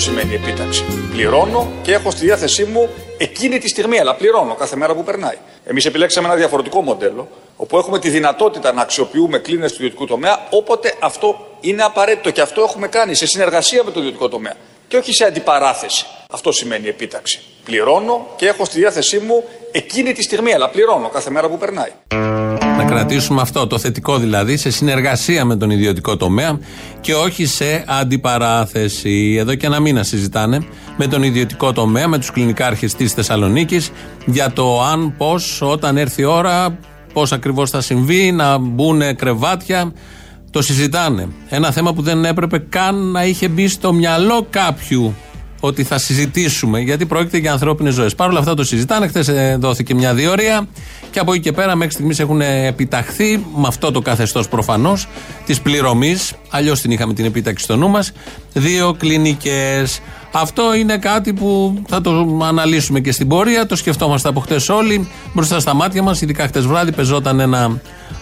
Αυτό σημαίνει επίταξη. Πληρώνω και έχω στη διάθεσή μου εκείνη τη στιγμή, αλλά πληρώνω κάθε μέρα που περνάει. Εμείς επιλέξαμε ένα διαφορετικό μοντέλο, όπου έχουμε τη δυνατότητα να αξιοποιούμε κλίνες του ιδιωτικού τομέα όποτε αυτό είναι απαραίτητο. Και αυτό έχουμε κάνει σε συνεργασία με το ιδιωτικό τομέα και όχι σε αντιπαράθεση. Αυτό σημαίνει επίταξη. Πληρώνω και έχω στη διάθεσή μου εκείνη τη στιγμή, αλλά πληρώνω κάθε μέρα που περνάει. Να κρατήσουμε αυτό, το θετικό δηλαδή, σε συνεργασία με τον ιδιωτικό τομέα και όχι σε αντιπαράθεση. Εδώ και ένα μήνα συζητάνε με τον ιδιωτικό τομέα, με τους κλινικάρχες της Θεσσαλονίκης για το αν, πώς, όταν έρθει η ώρα, πώς ακριβώς θα συμβεί, να μπουν κρεβάτια. Το συζητάνε. Ένα θέμα που δεν έπρεπε καν να είχε μπει στο μυαλό κάποιου ότι θα συζητήσουμε, γιατί πρόκειται για ανθρώπινες ζωές. Παρ' όλα αυτά το συζητάνε. Χθες δόθηκε μια διορία και από εκεί και πέρα μέχρι στιγμής έχουν επιταχθεί με αυτό το καθεστώς προφανώς της πληρωμής. Αλλιώς την είχαμε την επίταξη στο νου μας. Δύο κλινικές. Αυτό είναι κάτι που θα το αναλύσουμε και στην πορεία. Το σκεφτόμαστε από χτες όλοι. Μπροστά στα μάτια μας, ειδικά χτες βράδυ, πεζόταν ένα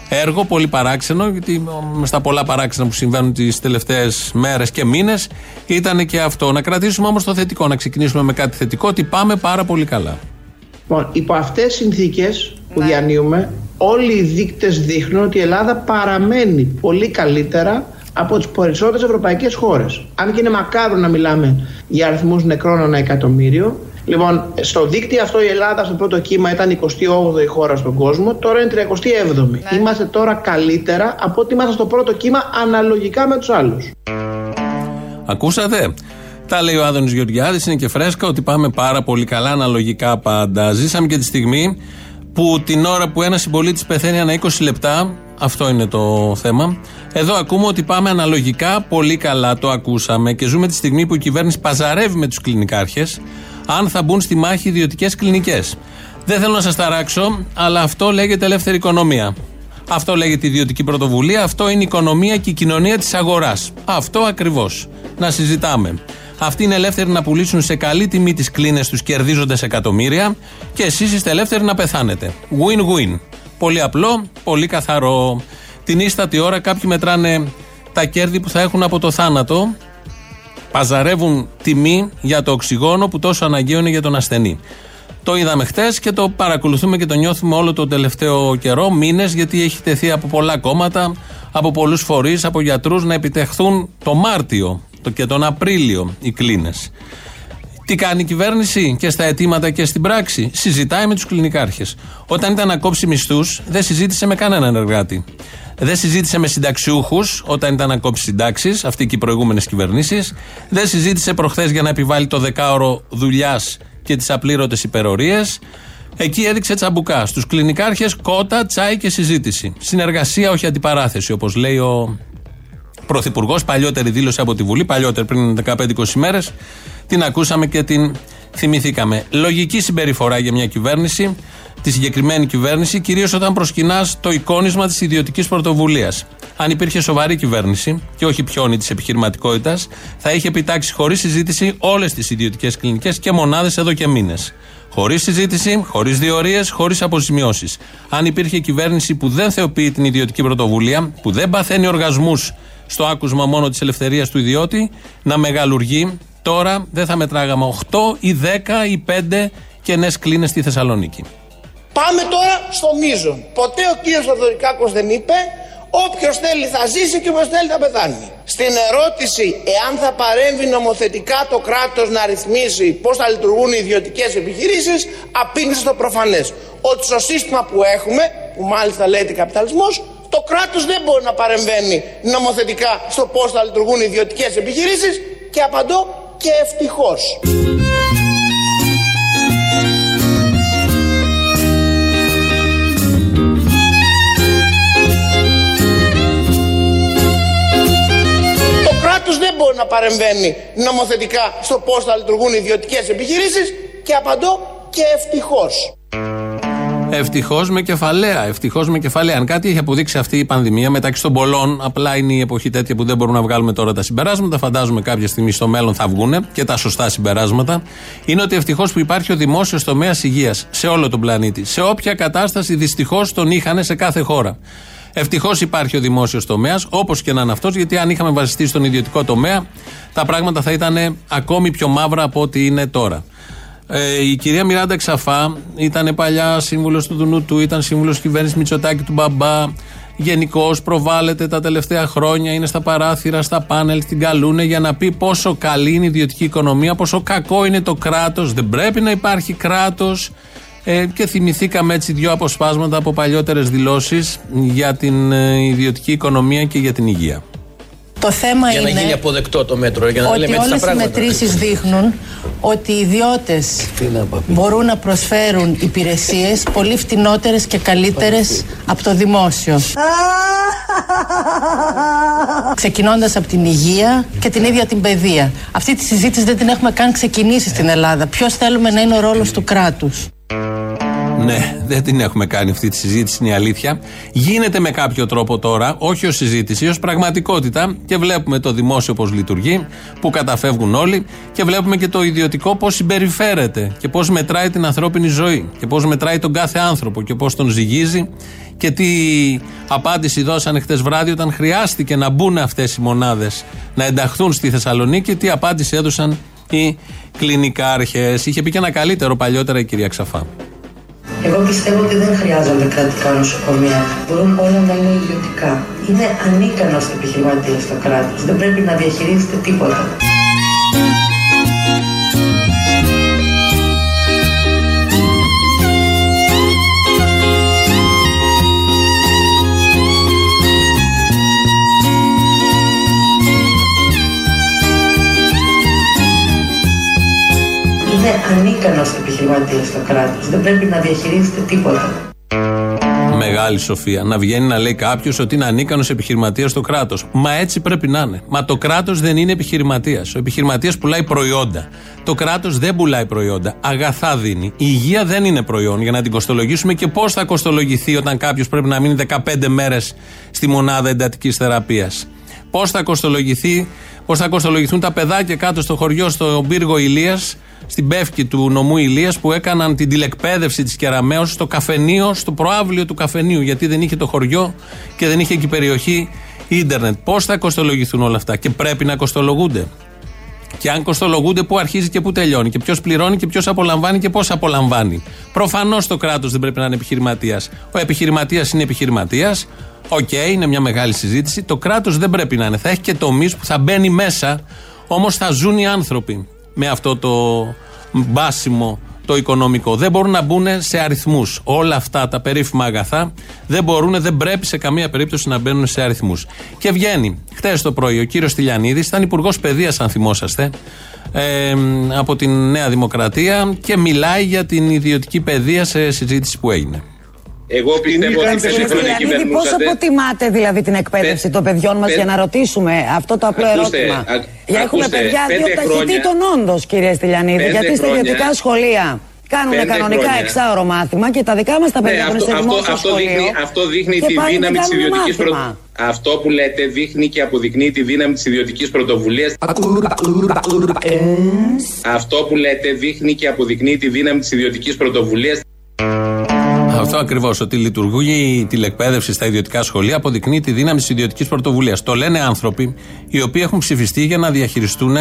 έργο πολύ παράξενο. Γιατί με στα πολλά παράξενα που συμβαίνουν τις τελευταίες μέρες και μήνες ήταν και αυτό. Να κρατήσουμε όμως το θετικό, να ξεκινήσουμε με κάτι θετικό, ότι πάμε πάρα πολύ καλά. Λοιπόν, υπό αυτές τι συνθήκες που ναι. διανύουμε, όλοι οι δείκτες δείχνουν ότι η Ελλάδα παραμένει πολύ καλύτερα από τις περισσότερες ευρωπαϊκές χώρες. Αν και είναι μακάβρο να μιλάμε για αριθμούς νεκρών ένα εκατομμύριο. Λοιπόν, στο δίκτυο αυτό η Ελλάδα στο πρώτο κύμα ήταν 28η χώρα στον κόσμο, τώρα είναι 37η. Ναι. Είμαστε τώρα καλύτερα από ότι είμαστε στο πρώτο κύμα αναλογικά με τους άλλους. Ακούσατε; Τα λέει ο Άδωνης Γεωργιάδης, είναι και φρέσκα ότι πάμε πάρα πολύ καλά αναλογικά πάντα. Ζήσαμε και τη στιγμή που την ώρα που ένας συμπολίτης πεθαίνει ανά 20 λεπτά, αυτό είναι το θέμα. Εδώ ακούμε ότι πάμε αναλογικά πολύ καλά, το ακούσαμε και ζούμε τη στιγμή που η κυβέρνηση παζαρεύει με τους κλινικάρχες αν θα μπουν στη μάχη ιδιωτικές κλινικές. Δεν θέλω να σας ταράξω, αλλά αυτό λέγεται ελεύθερη οικονομία. Αυτό λέγεται ιδιωτική πρωτοβουλία, αυτό είναι η οικονομία και η κοινωνία της αγοράς. Αυτό ακριβώς. Να συζητάμε. Αυτοί είναι ελεύθεροι να πουλήσουν σε καλή τιμή τις κλίνες τους κερδίζοντας εκατομμύρια και εσείς είστε ελεύθεροι να πεθάνετε. Win-win. Πολύ απλό, πολύ καθαρό. Την ίστατη ώρα κάποιοι μετράνε τα κέρδη που θα έχουν από το θάνατο. Παζαρεύουν τιμή για το οξυγόνο που τόσο αναγκαίο είναι για τον ασθενή. Το είδαμε χτες και το παρακολουθούμε και το νιώθουμε όλο τον τελευταίο καιρό, μήνες, γιατί έχει τεθεί από πολλά κόμματα, από πολλούς φορείς, από γιατρούς να επιτεχθούν το Μάρτιο και τον Απρίλιο οι κλίνες. Τι κάνει η κυβέρνηση και στα αιτήματα και στην πράξη. Συζητάει με τους κλινικάρχες. Όταν ήταν να κόψει μισθούς, δεν συζήτησε με κανέναν εργάτη. Δεν συζήτησε με συνταξιούχους όταν ήταν να κόψει συντάξεις, αυτή και οι προηγούμενες κυβερνήσεις. Δεν συζήτησε προχθές για να επιβάλλει το δεκάωρο δουλειάς και τις απλήρωτες υπερορίες. Εκεί έδειξε τσαμπουκά. Στους κλινικάρχες κότα, τσάι και συζήτηση. Συνεργασία, όχι αντιπαράθεση, όπως λέει ο Πρωθυπουργός. Παλιότερη δήλωση από τη Βουλή, παλιότερη πριν 15-20 μέρες. Την ακούσαμε και την θυμηθήκαμε. Λογική συμπεριφορά για μια κυβέρνηση, τη συγκεκριμένη κυβέρνηση, κυρίως όταν προσκυνάς το εικόνισμα της ιδιωτικής πρωτοβουλίας. Αν υπήρχε σοβαρή κυβέρνηση και όχι πιόνι της επιχειρηματικότητας, θα είχε επιτάξει χωρίς συζήτηση όλες τις ιδιωτικές κλινικές και μονάδες εδώ και μήνες. Χωρίς συζήτηση, χωρίς διορίες, χωρίς αποζημιώσεις. Αν υπήρχε κυβέρνηση που δεν θεοποιεί την ιδιωτική πρωτοβουλία, που δεν παθαίνει οργασμούς στο άκουσμα μόνο της ελευθερίας του ιδιώτη, να μεγαλουργεί, τώρα δεν θα μετράγαμε 8 ή 10 ή 5 κενέ κλίνες στη Θεσσαλονίκη. Πάμε τώρα στο μείζον. Ποτέ ο κύριος Θοδωρικάκος δεν είπε Όποιος θέλει θα ζήσει και όποιος θέλει θα πεθάνει. Στην ερώτηση εάν θα παρέμβει νομοθετικά το κράτος να ρυθμίσει πώς θα λειτουργούν οι ιδιωτικές επιχειρήσεις, απήντησε στο προφανές. Ότι στο σύστημα που έχουμε, που μάλιστα λέγεται καπιταλισμός, το κράτος δεν μπορεί να παρεμβαίνει νομοθετικά στο πώς θα λειτουργούν οι ιδιωτικές επιχειρήσεις και απαντώ και ευτυχώς. κράτος δεν μπορεί να παρεμβαίνει νομοθετικά στο πώς θα λειτουργούν οι ιδιωτικές επιχειρήσεις και απαντώ και ευτυχώς. Ευτυχώς με κεφαλαία. Ευτυχώς με κεφαλαία. Αν κάτι έχει αποδείξει αυτή η πανδημία μεταξύ των πολλών, απλά είναι η εποχή τέτοια που δεν μπορούμε να βγάλουμε τώρα τα συμπεράσματα. Φαντάζομαι κάποια στιγμή στο μέλλον θα βγουν και τα σωστά συμπεράσματα. Είναι ότι ευτυχώς που υπάρχει ο δημόσιος τομέας υγείας σε όλο τον πλανήτη. Σε όποια κατάσταση δυστυχώς τον είχαν σε κάθε χώρα. Ευτυχώς υπάρχει ο δημόσιος τομέας, όπως και να είναι αυτός, γιατί αν είχαμε βασιστεί στον ιδιωτικό τομέα, τα πράγματα θα ήταν ακόμη πιο μαύρα από ό,τι είναι τώρα. Ε, η κυρία Μιράντα Ξαφά ήταν παλιά σύμβουλος του Δουνουτού, ήταν σύμβουλος κυβέρνησης Μητσοτάκη του Μπαμπά. Γενικώς προβάλλεται τα τελευταία χρόνια, είναι στα παράθυρα, στα πάνελ, την καλούνε για να πει πόσο καλή είναι η ιδιωτική οικονομία, πόσο κακό είναι το κράτος, δεν πρέπει να υπάρχει κράτος. Ε, και θυμηθήκαμε έτσι δύο αποσπάσματα από παλιότερες δηλώσεις για την ε, ιδιωτική οικονομία και για την υγεία. Το θέμα για είναι να γίνει αποδεκτό το μέτρο, για να ότι λέμε έτσι όλες τα οι πράγματα. μετρήσεις δείχνουν ότι οι ιδιώτες να πω, πει. μπορούν να προσφέρουν υπηρεσίες πολύ φτηνότερες και καλύτερες από το δημόσιο. Ξεκινώντας από την υγεία και την ίδια την παιδεία. Αυτή τη συζήτηση δεν την έχουμε καν ξεκινήσει στην Ελλάδα. Ποιος θέλουμε να είναι ο ρόλος του κράτους; Ναι, δεν την έχουμε κάνει αυτή τη συζήτηση, είναι η αλήθεια. Γίνεται με κάποιο τρόπο τώρα, όχι ως συζήτηση, ως πραγματικότητα και βλέπουμε το δημόσιο πώς λειτουργεί, που καταφεύγουν όλοι και βλέπουμε και το ιδιωτικό πώς συμπεριφέρεται και πώς μετράει την ανθρώπινη ζωή και πώς μετράει τον κάθε άνθρωπο και πώς τον ζυγίζει και τι απάντηση δώσανε χτες βράδυ όταν χρειάστηκε να μπουν αυτές οι μονάδες να ενταχθούν στη Θεσσαλονίκη, τι απάντηση έδωσαν οι κλινικάρχες. Είχε πει και ένα καλύτερο παλιότερα η κυρία Ξαφά. Εγώ πιστεύω ότι δεν χρειάζονται κρατικά νοσοκομεία. Μπορούν όλα να είναι ιδιωτικά. Είναι ανίκανο επιχειρηματία το κράτος. Δεν πρέπει να διαχειρίζεται τίποτα. Είναι ανίκανος επιχειρηματίας το κράτος. Δεν πρέπει να διαχειρίζεται τίποτα. Μεγάλη σοφία. Να βγαίνει να λέει κάποιος ότι είναι ανίκανος επιχειρηματίας στο κράτος. Μα έτσι πρέπει να είναι. Μα το κράτος δεν είναι επιχειρηματίας. Ο επιχειρηματίας πουλάει προϊόντα. Το κράτος δεν πουλάει προϊόντα. Αγαθά δίνει. Η υγεία δεν είναι προϊόν για να την κοστολογήσουμε και πώς θα κοστολογηθεί όταν κάποιος πρέπει να μείνει 15 μέρες στη μονάδα εντατικής θεραπείας. Πώς θα κοστολογηθεί, πώς θα κοστολογηθούν τα παιδάκια κάτω στο χωριό, στο πύργο Ηλίας, στην πεύκη του νομού Ηλίας που έκαναν την τηλεκπαίδευση της Κεραμαίως στο καφενείο, στο προάβλιο του καφενείου γιατί δεν είχε το χωριό και δεν είχε εκεί περιοχή ίντερνετ. Πώς θα κοστολογηθούν όλα αυτά και πρέπει να κοστολογούνται; Και αν κοστολογούνται, πού αρχίζει και πού τελειώνει. Και ποιος πληρώνει και ποιος απολαμβάνει και πώς απολαμβάνει. Προφανώς το κράτος δεν πρέπει να είναι επιχειρηματίας. Ο επιχειρηματίας είναι επιχειρηματίας. Οκ, είναι μια μεγάλη συζήτηση. Το κράτος δεν πρέπει να είναι. Θα έχει και τομείς που θα μπαίνει μέσα, όμως θα ζουν οι άνθρωποι με αυτό το μπάσιμο το οικονομικό. Δεν μπορούν να μπουν σε αριθμούς. Όλα αυτά τα περίφημα αγαθά δεν μπορούν, δεν πρέπει σε καμία περίπτωση να μπαίνουν σε αριθμούς. Και βγαίνει χτες το πρωί ο κύριος Στυλιανίδης, ήταν υπουργός παιδείας, αν θυμόσαστε, ε, από την Νέα Δημοκρατία και μιλάει για την ιδιωτική παιδεία σε συζήτηση που έγινε. Εγώ πιστεύω ότι πέντε χρόνια Δηλαδή, πώ κυβερνούσατε. αποτιμάτε δηλαδή την εκπαίδευση Πε- των παιδιών μα πε- για να ρωτήσουμε αυτό το απλό Ακούστε, ερώτημα. α- Για έχουμε ακούστε, παιδιά δύο πέντε ταχυτήτων όντω, κύριε Στυλιανίδη. Πέντε Γιατί στα χρόνια. ιδιωτικά σχολεία κάνουν Πέντε κανονικά χρόνια. εξάωρο μάθημα και τα δικά μα τα Ναι, παιδιά που είναι αυτό, σε αυτό, δημόσιο αυτό, σχολείο. δείχνει, αυτό δείχνει και τη πάλι δύναμη δεν τη κάνουν ιδιωτική μάθημα. πρωτοβουλία. Αυτό που λέτε δείχνει και αποδεικνύει τη δύναμη τη ιδιωτική πρωτοβουλία. Αυτό που λέτε δείχνει και αποδεικνύει τη δύναμη τη ιδιωτική πρωτοβουλία. Αυτό ακριβώς. Ότι λειτουργεί η τηλεκπαίδευση στα ιδιωτικά σχολεία αποδεικνύει τη δύναμη της ιδιωτικής πρωτοβουλίας. Το λένε άνθρωποι οι οποίοι έχουν ψηφιστεί για να διαχειριστούν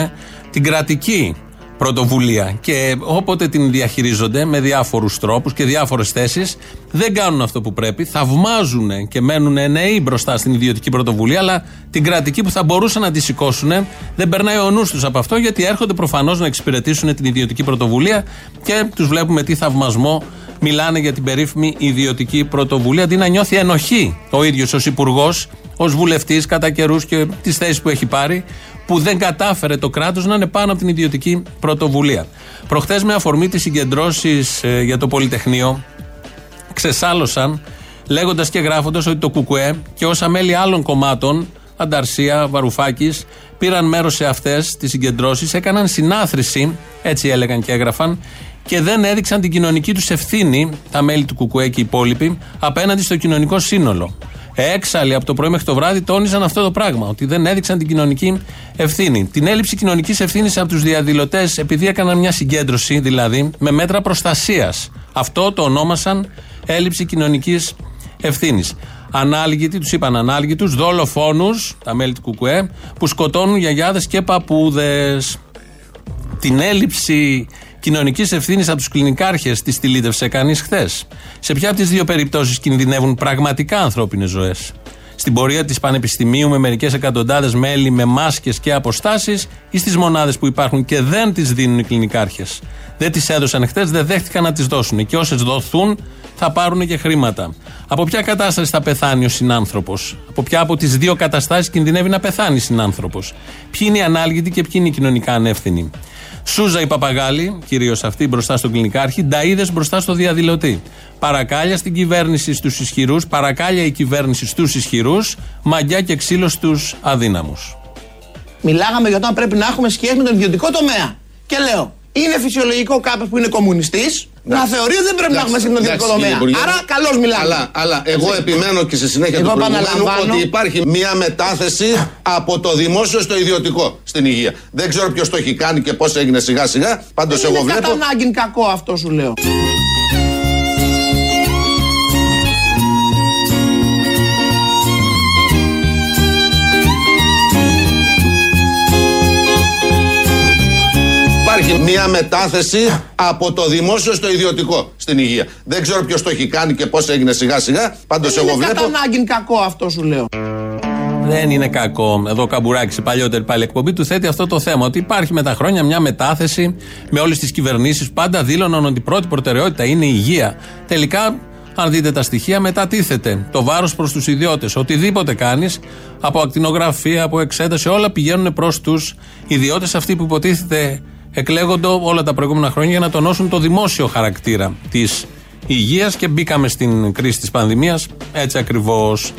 την κρατική πρωτοβουλία. Και όποτε την διαχειρίζονται με διάφορους τρόπους και διάφορες θέσεις, δεν κάνουν αυτό που πρέπει. Θαυμάζουν και μένουν νέοι μπροστά στην ιδιωτική πρωτοβουλία, αλλά την κρατική που θα μπορούσαν να τη σηκώσουν δεν περνάει ο νους τους από αυτό, γιατί έρχονται προφανώς να εξυπηρετήσουν την ιδιωτική πρωτοβουλία και τους βλέπουμε τι θαυμασμό μιλάνε για την περίφημη ιδιωτική πρωτοβουλία, αντί να νιώθει ενοχή ο ίδιος ως υπουργός, ως βουλευτής κατά καιρούς και τις θέσεις που έχει πάρει, που δεν κατάφερε το κράτος να είναι πάνω από την ιδιωτική πρωτοβουλία. Προχθές, με αφορμή τις συγκεντρώσεις για το Πολυτεχνείο, ξεσάλωσαν λέγοντας και γράφοντας ότι το ΚΚΕ και όσα μέλη άλλων κομμάτων, Ανταρσία, Βαρουφάκης, πήραν μέρος σε αυτές τις συγκεντρώσεις, έκαναν συνάθρηση, έτσι έλεγαν και έγραφαν, και δεν έδειξαν την κοινωνική τους ευθύνη, τα μέλη του ΚΚΕ και οι υπόλοιποι, απέναντι στο κοινωνικό σύνολο. Έξαλλοι από το πρωί μέχρι το βράδυ τόνιζαν αυτό το πράγμα, ότι δεν έδειξαν την κοινωνική ευθύνη. Την έλλειψη κοινωνικής ευθύνης από τους διαδηλωτές, επειδή έκαναν μια συγκέντρωση δηλαδή με μέτρα προστασίας. Αυτό το ονόμασαν έλλειψη κοινωνικής ευθύνης. Ανάλγητοι, τους είπαν ανάλγητους, δολοφόνους, τα μέλη του Κουκουέ, που σκοτώνουν γιαγιάδες και παππούδες. Την έλλειψη κοινωνικής ευθύνης από τους κλινικάρχες τη τηλίτευσε κανείς χθες. Σε ποια από τις δύο περιπτώσεις κινδυνεύουν πραγματικά ανθρώπινες ζωές; Στην πορεία της Πανεπιστημίου με μερικές εκατοντάδες μέλη με μάσκες και αποστάσεις ή στις μονάδες που υπάρχουν και δεν τις δίνουν οι κλινικάρχες; Δεν τις έδωσαν χθες, δεν δέχτηκαν να τις δώσουν. Και όσες δοθούν θα πάρουν και χρήματα. Από ποια κατάσταση θα πεθάνει ο συνάνθρωπος, Από ποια από τις δύο καταστάσεις κινδυνεύει να πεθάνει συνάνθρωπος; Ποιοι είναι οι ανάλγητοι και ποιοι είναι οι κοινωνικά ανεύθυνοι; Σούζα η Παπαγάλη, κυρίως αυτή μπροστά στον κλινικάρχη, Νταίδε μπροστά στο διαδηλωτή. Παρακάλια στην κυβέρνηση στους ισχυρούς, παρακάλια η κυβέρνηση στους ισχυρούς, μαγιά και ξύλος στους αδύναμους. Μιλάγαμε για το αν πρέπει να έχουμε σχέση με τον ιδιωτικό τομέα. Και λέω, είναι φυσιολογικό κάποιο που είναι κομμουνιστής να θεωρεί ότι δεν πρέπει να έχουμε σχέση με τον ιδιωτικό τομέα. Άρα, καλώς μιλάμε. Αλλά, αλλά εγώ επιμένω και στη συνέχεια του προηγουμένου ότι υπάρχει μια μετάθεση από το δημόσιο στο ιδιωτικό στην υγεία. Δεν ξέρω ποιος το έχει κάνει και πώς έγινε σιγά σιγά. Πάντω εγώ βλέπω. Είναι κατά ανάγκη κακό αυτό σου λέω. Υπάρχει μια μετάθεση από το δημόσιο στο ιδιωτικό στην υγεία. Δεν ξέρω ποιος το έχει κάνει και πώς έγινε σιγά σιγά. Πάντως εγώ βλέπω. Είναι κατά ανάγκη κακό αυτό σου λέω. Δεν είναι κακό. Εδώ ο Καμπουράκη, σε παλιότερη πάλι εκπομπή, του θέτει αυτό το θέμα. Ότι υπάρχει με τα χρόνια μια μετάθεση με όλες τις κυβερνήσεις. Πάντα δήλωναν ότι η πρώτη προτεραιότητα είναι η υγεία. Τελικά, αν δείτε τα στοιχεία, μετατίθεται το βάρος προς τους ιδιώτες. Οτιδήποτε κάνεις, από ακτινογραφία, από εξέταση, όλα πηγαίνουν προς τους ιδιώτες αυτοί που υποτίθεται εκλέγονται όλα τα προηγούμενα χρόνια για να τονώσουν το δημόσιο χαρακτήρα της υγείας και μπήκαμε στην κρίση της πανδημίας έτσι ακριβώς.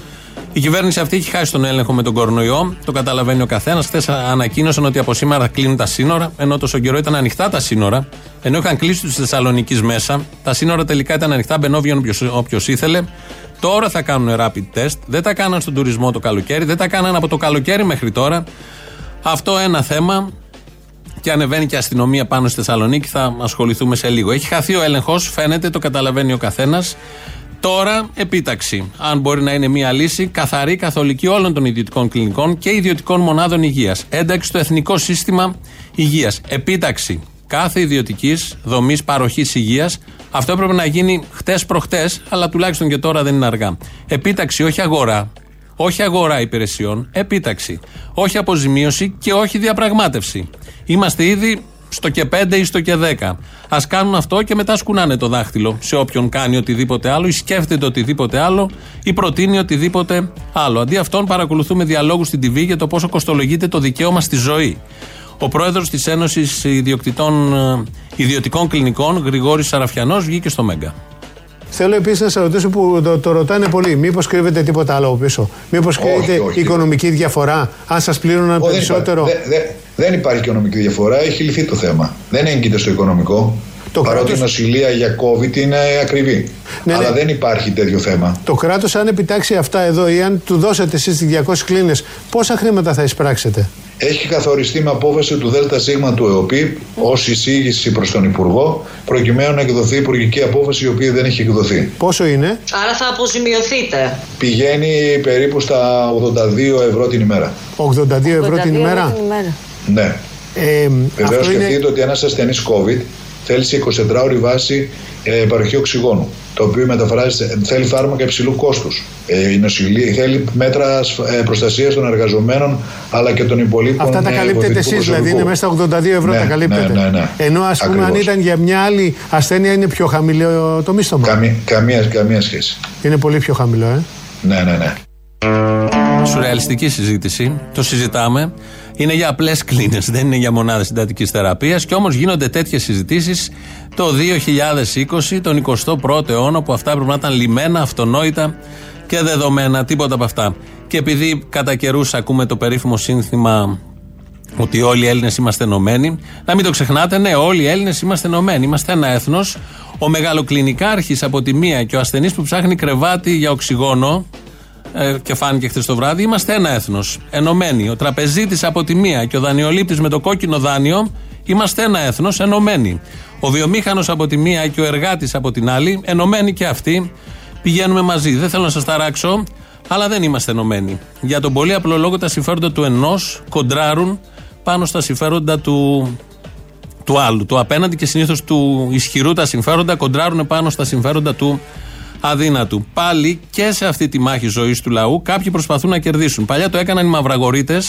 Η κυβέρνηση αυτή έχει χάσει τον έλεγχο με τον κορονοϊό. Το καταλαβαίνει ο καθένας. Χθες ανακοίνωσαν ότι από σήμερα κλείνουν τα σύνορα, ενώ τόσο καιρό ήταν ανοιχτά τα σύνορα. Ενώ είχαν κλείσει τους Θεσσαλονίκης μέσα. Τα σύνορα τελικά ήταν ανοιχτά, μπαινόβιον όποιος ήθελε. Τώρα θα κάνουν rapid test. Δεν τα κάναν στον τουρισμό το καλοκαίρι. Δεν τα κάναν από το καλοκαίρι μέχρι τώρα. Αυτό ένα θέμα και ανεβαίνει και αστυνομία πάνω στη Θεσσαλονίκη. Θα ασχοληθούμε σε λίγο. Έχει χαθεί ο έλεγχος, φαίνεται, το καταλαβαίνει ο καθένας. Τώρα, επίταξη. Αν μπορεί να είναι μια λύση, καθαρή, καθολική όλων των ιδιωτικών κλινικών και ιδιωτικών μονάδων υγείας. Ένταξη στο εθνικό σύστημα υγείας. Επίταξη κάθε ιδιωτικής δομής παροχής υγείας. Αυτό έπρεπε να γίνει χτες προχτές, αλλά τουλάχιστον και τώρα δεν είναι αργά. Επίταξη, όχι αγορά. Όχι αγορά υπηρεσιών, επίταξη. Όχι αποζημίωση και όχι διαπραγμάτευση. Είμαστε ήδη στο και 5 ή στο και 10. Α κάνουν αυτό και μετά σκουνάνε το δάχτυλο σε όποιον κάνει οτιδήποτε άλλο ή σκέφτεται οτιδήποτε άλλο ή προτείνει οτιδήποτε άλλο. Αντί αυτών, παρακολουθούμε διαλόγους στην TV για το πόσο κοστολογείται το δικαίωμα στη ζωή. Ο πρόεδρος της Ένωσης Ιδιωτικών Κλινικών, Γρηγόρης Σαραφιανός, βγήκε στο Μέγκα. Θέλω επίσης να σα ρωτήσω που το, το ρωτάνε πολύ. Μήπως κρύβεται τίποτα άλλο πίσω; Μήπως κρύβεται όχι, οικονομική διαφορά; Αν σας πλήρωναν περισσότερο. Δεν, υπάρχει, δεν υπάρχει οικονομική διαφορά. Έχει λυθεί το θέμα. Δεν έγκυται στο οικονομικό. Το Παρότι κράτος... η νοσηλεία για COVID είναι ακριβή. Ναι, Αλλά ναι. δεν υπάρχει τέτοιο θέμα. Το κράτος, αν επιτάξει αυτά εδώ ή αν του δώσετε εσείς τις 200 κλίνες, πόσα χρήματα θα εισπράξετε; Έχει καθοριστεί με απόφαση του ΔΣ του ΕΟΠΗ ως εισήγηση προς τον Υπουργό, προκειμένου να εκδοθεί υπουργική απόφαση η οποία δεν έχει εκδοθεί. Πόσο είναι; Άρα θα αποζημιωθείτε. Πηγαίνει περίπου στα 82 ευρώ την ημέρα. 82 ευρώ την ημέρα; Ναι. Ε, Βεβαίως σκεφτείτε είναι... ότι ένας ασθενής COVID θέλει σε 24 ώρη βάση ε, παροχή οξυγόνου. Το οποίο μεταφράζεται, θέλει φάρμακα υψηλού κόστους. Ε, η νοσηλεία θέλει μέτρα ε, προστασίας των εργαζομένων αλλά και των υπολείπων. Αυτά τα ε, καλύπτετε εσείς, δηλαδή είναι μέσα στα 82 ευρώ ναι, τα καλύπτετε. Ναι, ναι, ναι. Ενώ ας πούμε αν ήταν για μια άλλη ασθένεια είναι πιο χαμηλό το μίσθωμα. Καμία, καμία, καμία σχέση. Είναι πολύ πιο χαμηλό, ε. Ναι, ναι, ναι. Σουρεαλιστική συζήτηση. Το συζητάμε. Είναι για απλές κλίνες, δεν είναι για μονάδες συντατικής θεραπείας. Και όμως γίνονται τέτοιες συζητήσεις το 2020, τον 21ο αιώνα, που αυτά πρέπει να ήταν λιμένα, αυτονόητα και δεδομένα, τίποτα από αυτά. Και επειδή κατά καιρούς ακούμε το περίφημο σύνθημα ότι όλοι οι Έλληνες είμαστε ενωμένοι, να μην το ξεχνάτε, ναι, όλοι οι Έλληνες είμαστε ενωμένοι. Είμαστε ένα έθνος. Ο μεγαλοκλινικάρχης από τη μία και ο ασθενής που ψάχνει κρεβάτι για οξυγόνο, ε, και φάνηκε χθες το βράδυ, είμαστε ένα έθνος. Ενωμένοι. Ο τραπεζίτης από τη μία και ο δανειολήπτης με το κόκκινο δάνειο, είμαστε ένα έθνος, ενωμένοι. Ο βιομήχανος από τη μία και ο εργάτης από την άλλη, ενωμένοι και αυτοί, πηγαίνουμε μαζί. Δεν θέλω να σας ταράξω, Αλλά δεν είμαστε ενωμένοι. Για τον πολύ απλό λόγο τα συμφέροντα του ενός κοντράρουν πάνω στα συμφέροντα του, του άλλου. Του απέναντι και συνήθως του ισχυρού τα συμφέροντα κοντράρουν πάνω στα συμφέροντα του αδύνατου. Πάλι και σε αυτή τη μάχη ζωής του λαού κάποιοι προσπαθούν να κερδίσουν. Παλιά το έκαναν οι μαυραγωρίτε,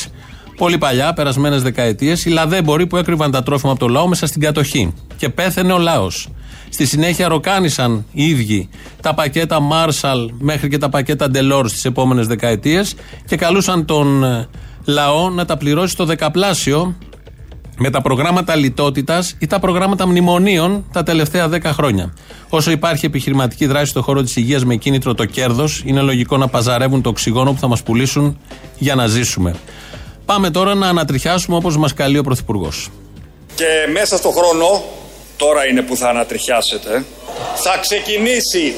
πολύ παλιά, περασμένες δεκαετίες, οι λαδέμποροι που έκρυβαν τα τρόφιμα από το λαό μέσα στην κατοχή. Και πέθαινε ο λαός. Στη συνέχεια ροκάνησαν οι ίδιοι τα πακέτα Marshall μέχρι και τα πακέτα Delors στι επόμενες δεκαετίες και καλούσαν τον ε, λαό να τα πληρώσει στο δεκαπλάσιο με τα προγράμματα λιτότητας ή τα προγράμματα μνημονίων τα τελευταία 10 χρόνια. Όσο υπάρχει επιχειρηματική δράση στον χώρο της υγείας με κίνητρο το κέρδος, είναι λογικό να παζαρεύουν το οξυγόνο που θα μας πουλήσουν για να ζήσουμε. Πάμε τώρα να ανατριχιάσουμε όπως μας καλεί ο Πρωθυπουργός. Και μέσα στον χρόνο, τώρα είναι που θα ανατριχιάσετε, θα ξεκινήσει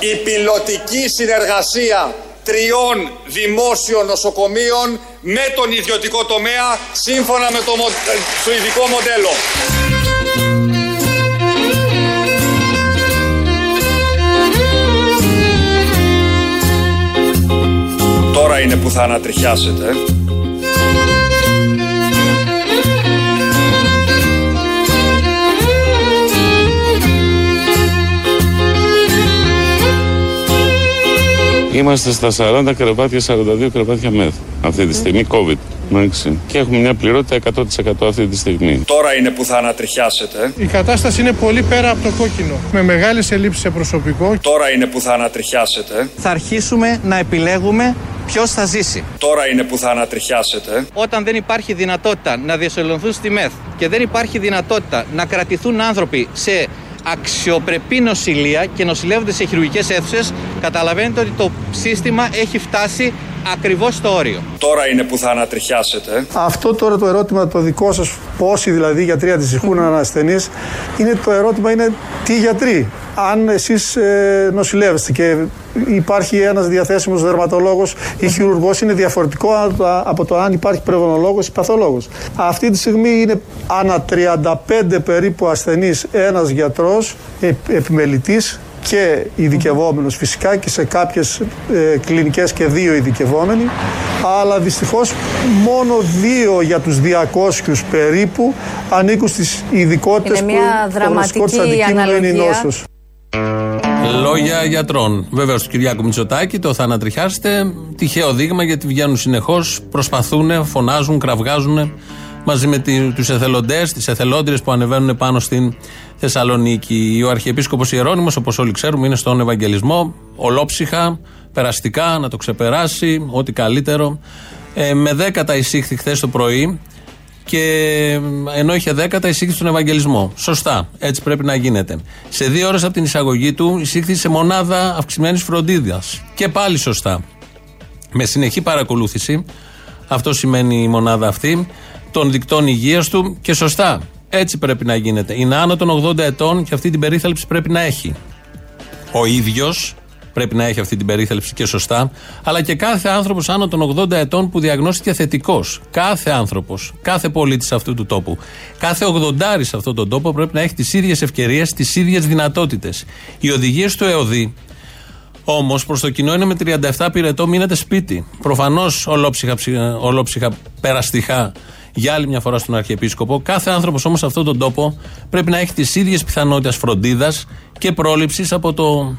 η πιλωτική συνεργασία τριών δημόσιων νοσοκομείων με τον ιδιωτικό τομέα σύμφωνα με το σουηδικό μοντέλο. Τώρα είναι που θα ανατριχιάσετε. Είμαστε στα 40 κρεβάτια, 42 κρεβάτια μεθ αυτή τη στιγμή, COVID. Και έχουμε μια πληρότητα 100% αυτή τη στιγμή. Τώρα είναι που θα ανατριχιάσετε. Η κατάσταση είναι πολύ πέρα από το κόκκινο. Με μεγάλες ελλείψεις σε προσωπικό. Τώρα είναι που θα ανατριχιάσετε. Θα αρχίσουμε να επιλέγουμε ποιος θα ζήσει. Τώρα είναι που θα ανατριχιάσετε. Όταν δεν υπάρχει δυνατότητα να διασωλωθούν στη ΜΕΘ και δεν υπάρχει δυνατότητα να κρατηθούν άνθρωποι σε αξιοπρεπή νοσηλεία και νοσηλεύονται σε χειρουργικές αίθουσες, καταλαβαίνετε ότι το σύστημα έχει φτάσει ακριβώς στο όριο. Τώρα είναι που θα ανατριχιάσετε. Αυτό τώρα το ερώτημα το δικό σας, πόσοι δηλαδή γιατροί αντιστοιχούν mm. ασθενεί, είναι το ερώτημα είναι τι γιατροί. Αν εσείς ε, νοσηλεύεστε και υπάρχει ένας διαθέσιμος δερματολόγος ή χειρουργός, είναι διαφορετικό από το αν υπάρχει πνευμονολόγο ή παθολόγος. Αυτή τη στιγμή είναι ανά 35 περίπου ασθενείς ένας γιατρός, επιμελητής και ειδικευόμενος φυσικά και σε κάποιες ε, κλινικές και δύο ειδικευόμενοι αλλά δυστυχώς μόνο δύο για τους 200 περίπου ανήκουν στις ειδικότητες που μια δραματική είναι η νόσος. Λόγια γιατρών. Βέβαια, στο Κυριάκο Μητσοτάκη το θα ανατριχιάσετε. Τυχαίο δείγμα γιατί βγαίνουν συνεχώς, προσπαθούν, φωνάζουν, κραυγάζουν μαζί με τους εθελοντές, τις εθελόντριες που ανεβαίνουν πάνω στην Θεσσαλονίκη. Ο Αρχιεπίσκοπος Ιερώνυμο, όπως όλοι ξέρουμε, είναι στον Ευαγγελισμό, ολόψυχα, περαστικά, να το ξεπεράσει, ό,τι καλύτερο. Ε, με δέκατα εισήχθη χθες το πρωί και ενώ είχε δέκατα εισήχθη στον Ευαγγελισμό. Σωστά, έτσι πρέπει να γίνεται. Σε δύο ώρες από την εισαγωγή του εισήχθη σε μονάδα αυξημένης φροντίδας. Και πάλι σωστά. Με συνεχή παρακολούθηση, αυτό σημαίνει η μονάδα αυτή, των δικτών υγείας του και σωστά. Έτσι πρέπει να γίνεται. Είναι άνω των 80 ετών και αυτή την περίθαλψη πρέπει να έχει. Ο ίδιος πρέπει να έχει αυτή την περίθαλψη και σωστά, αλλά και κάθε άνθρωπος άνω των 80 ετών που διαγνώστηκε θετικός. Κάθε άνθρωπος, κάθε πολίτης αυτού του τόπου, κάθε 80 σε αυτόν τον τόπο πρέπει να έχει τις ίδιες ευκαιρίες, τις ίδιες δυνατότητες. Οι οδηγίες του ΕΟΔΗ Όμως προς το κοινό είναι με 37 πυρετό μείνετε σπίτι. Προφανώς ολόψυχα, ολόψυχα περαστιχά για άλλη μια φορά στον Αρχιεπίσκοπο. Κάθε άνθρωπος όμως σε αυτόν τον τόπο πρέπει να έχει τις ίδιες πιθανότητες φροντίδας και πρόληψης από το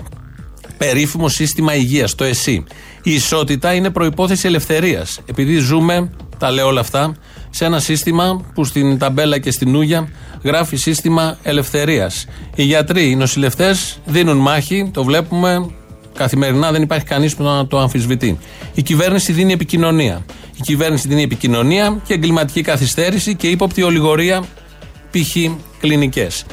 περίφημο σύστημα υγείας, το ΕΣΥ. Η ισότητα είναι προπόθεση ελευθερίας. Επειδή ζούμε, τα λέω όλα αυτά, σε ένα σύστημα που στην ταμπέλα και στην Ούγια γράφει σύστημα ελευθερίας. Οι γιατροί, οι νοσηλευτές δίνουν μάχη, το βλέπουμε καθημερινά, δεν υπάρχει κανείς που να το αμφισβητεί. Η κυβέρνηση δίνει επικοινωνία. Η κυβέρνηση δίνει επικοινωνία και εγκληματική καθυστέρηση και ύποπτη ολιγορία π.χ. κλινικές.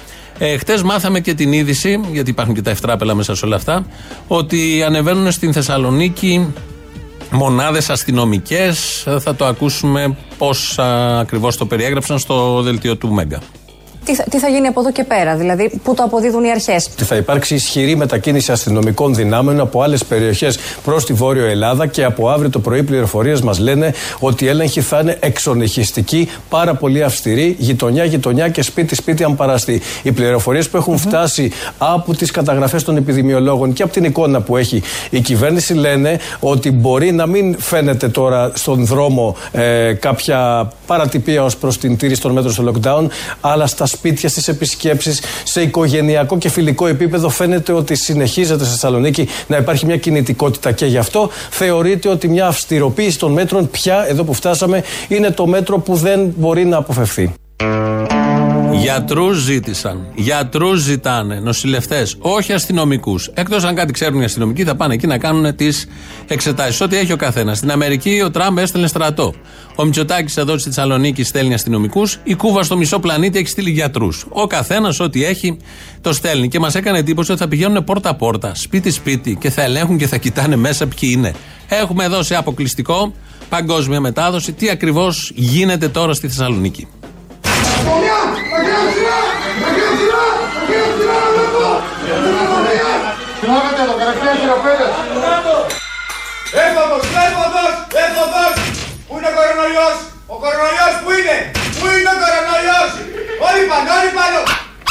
Ε, Χτες μάθαμε και την είδηση, γιατί υπάρχουν και τα ευτράπελα μέσα σε όλα αυτά, ότι ανεβαίνουν στην Θεσσαλονίκη μονάδες αστυνομικές. Θα το ακούσουμε πώς ακριβώς το περιέγραψαν στο δελτίο του Μέγκα. Τι θα, τι θα γίνει από εδώ και πέρα, δηλαδή πού το αποδίδουν οι αρχές. Θα υπάρξει ισχυρή μετακίνηση αστυνομικών δυνάμεων από άλλες περιοχές προς τη Βόρειο Ελλάδα και από αύριο το πρωί πληροφορίες μας λένε ότι η έλεγχη θα είναι εξονυχιστική, πάρα πολύ αυστηρή, γειτονιά-γειτονιά και σπίτι-σπίτι αν παραστεί. Οι πληροφορίες που έχουν φτάσει από τις καταγραφές των επιδημιολόγων και από την εικόνα που έχει η κυβέρνηση λένε ότι μπορεί να μην φαίνεται τώρα στον δρόμο ε, κάποια παρατυπία ως προς την τήρηση των μέτρων στο lockdown, αλλά στα σπίτια, στις επισκέψεις, σε οικογενειακό και φιλικό επίπεδο φαίνεται ότι συνεχίζεται στη Θεσσαλονίκη να υπάρχει μια κινητικότητα και γι' αυτό θεωρείται ότι μια αυστηροποίηση των μέτρων πια εδώ που φτάσαμε είναι το μέτρο που δεν μπορεί να αποφευθεί. Γιατρούς ζήτησαν. Γιατρούς ζητάνε. Νοσηλευτές. Όχι αστυνομικούς. Εκτός αν κάτι ξέρουν οι αστυνομικοί, θα πάνε εκεί να κάνουν τις εξετάσεις. Ό,τι έχει ο καθένας. Στην Αμερική ο Τραμπ έστελνε στρατό. Ο Μητσοτάκης εδώ στη Θεσσαλονίκη στέλνει αστυνομικούς. Η Κούβα στο μισό πλανήτη έχει στείλει γιατρούς. Ο καθένας ό,τι έχει το στέλνει. Και μας έκανε εντύπωση ότι θα πηγαίνουν πόρτα-πόρτα, σπίτι-σπίτι και θα ελέγχουν και θα κοιτάνε μέσα ποιοι είναι. Έχουμε δώσει αποκλειστικό παγκόσμια μετάδοση τι ακριβώς γίνεται τώρα στη Θεσσαλονίκη. Συλλάβετε το κατευθείαν χειροπέδες. Έφοδος, έφοδος, έφοδος. Πού είναι ο κορονοϊός, ο κορονοϊός πού είναι, πού είναι ο κορονοϊός; Όλοι πάνω, όλοι πάνω.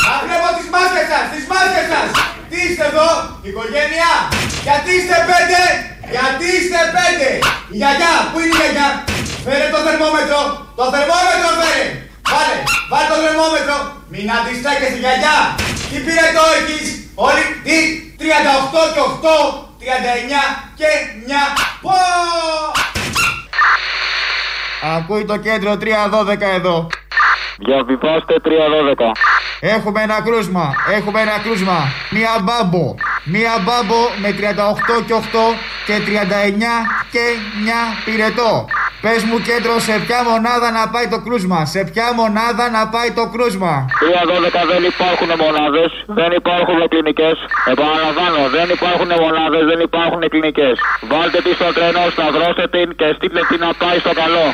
Να βλέπω τις μάσκες σας, τις μάσκες σας. Τι είστε εδώ, οικογένεια; Γιατί είστε πέντε, γιατί είστε πέντε; Η γιαγιά, πού είναι η γιαγιά; Φέρε το θερμόμετρο, το θερμόμετρο φέρε. Βάλε, βάλε το θερμόμετρο. Μην αντιστέκεσαι γιαγιά. Τι πήρε το έχεις; Όλοι τι; 38 και 8, 39 και 9. Πω! Ακούει το κέντρο 312 εδώ. Διαβιβάστε 312. Έχουμε ένα κρούσμα, έχουμε ένα κρούσμα. Μία μπάμπο. Μία μπάμπο με 38 και 8 και 39 και 9 πυρετό. Πες μου κέντρο σε ποια μονάδα να πάει το κρούσμα; Σε ποια μονάδα να πάει το κρούσμα; 312 δεν υπάρχουν μονάδες, δεν υπάρχουν κλινικές. Επαναλαμβάνω, δεν υπάρχουν μονάδες, δεν υπάρχουν κλινικές. Βάλτε τη στο τρένο, σταυρώστε την και στείλτε την να πάει στο καλό.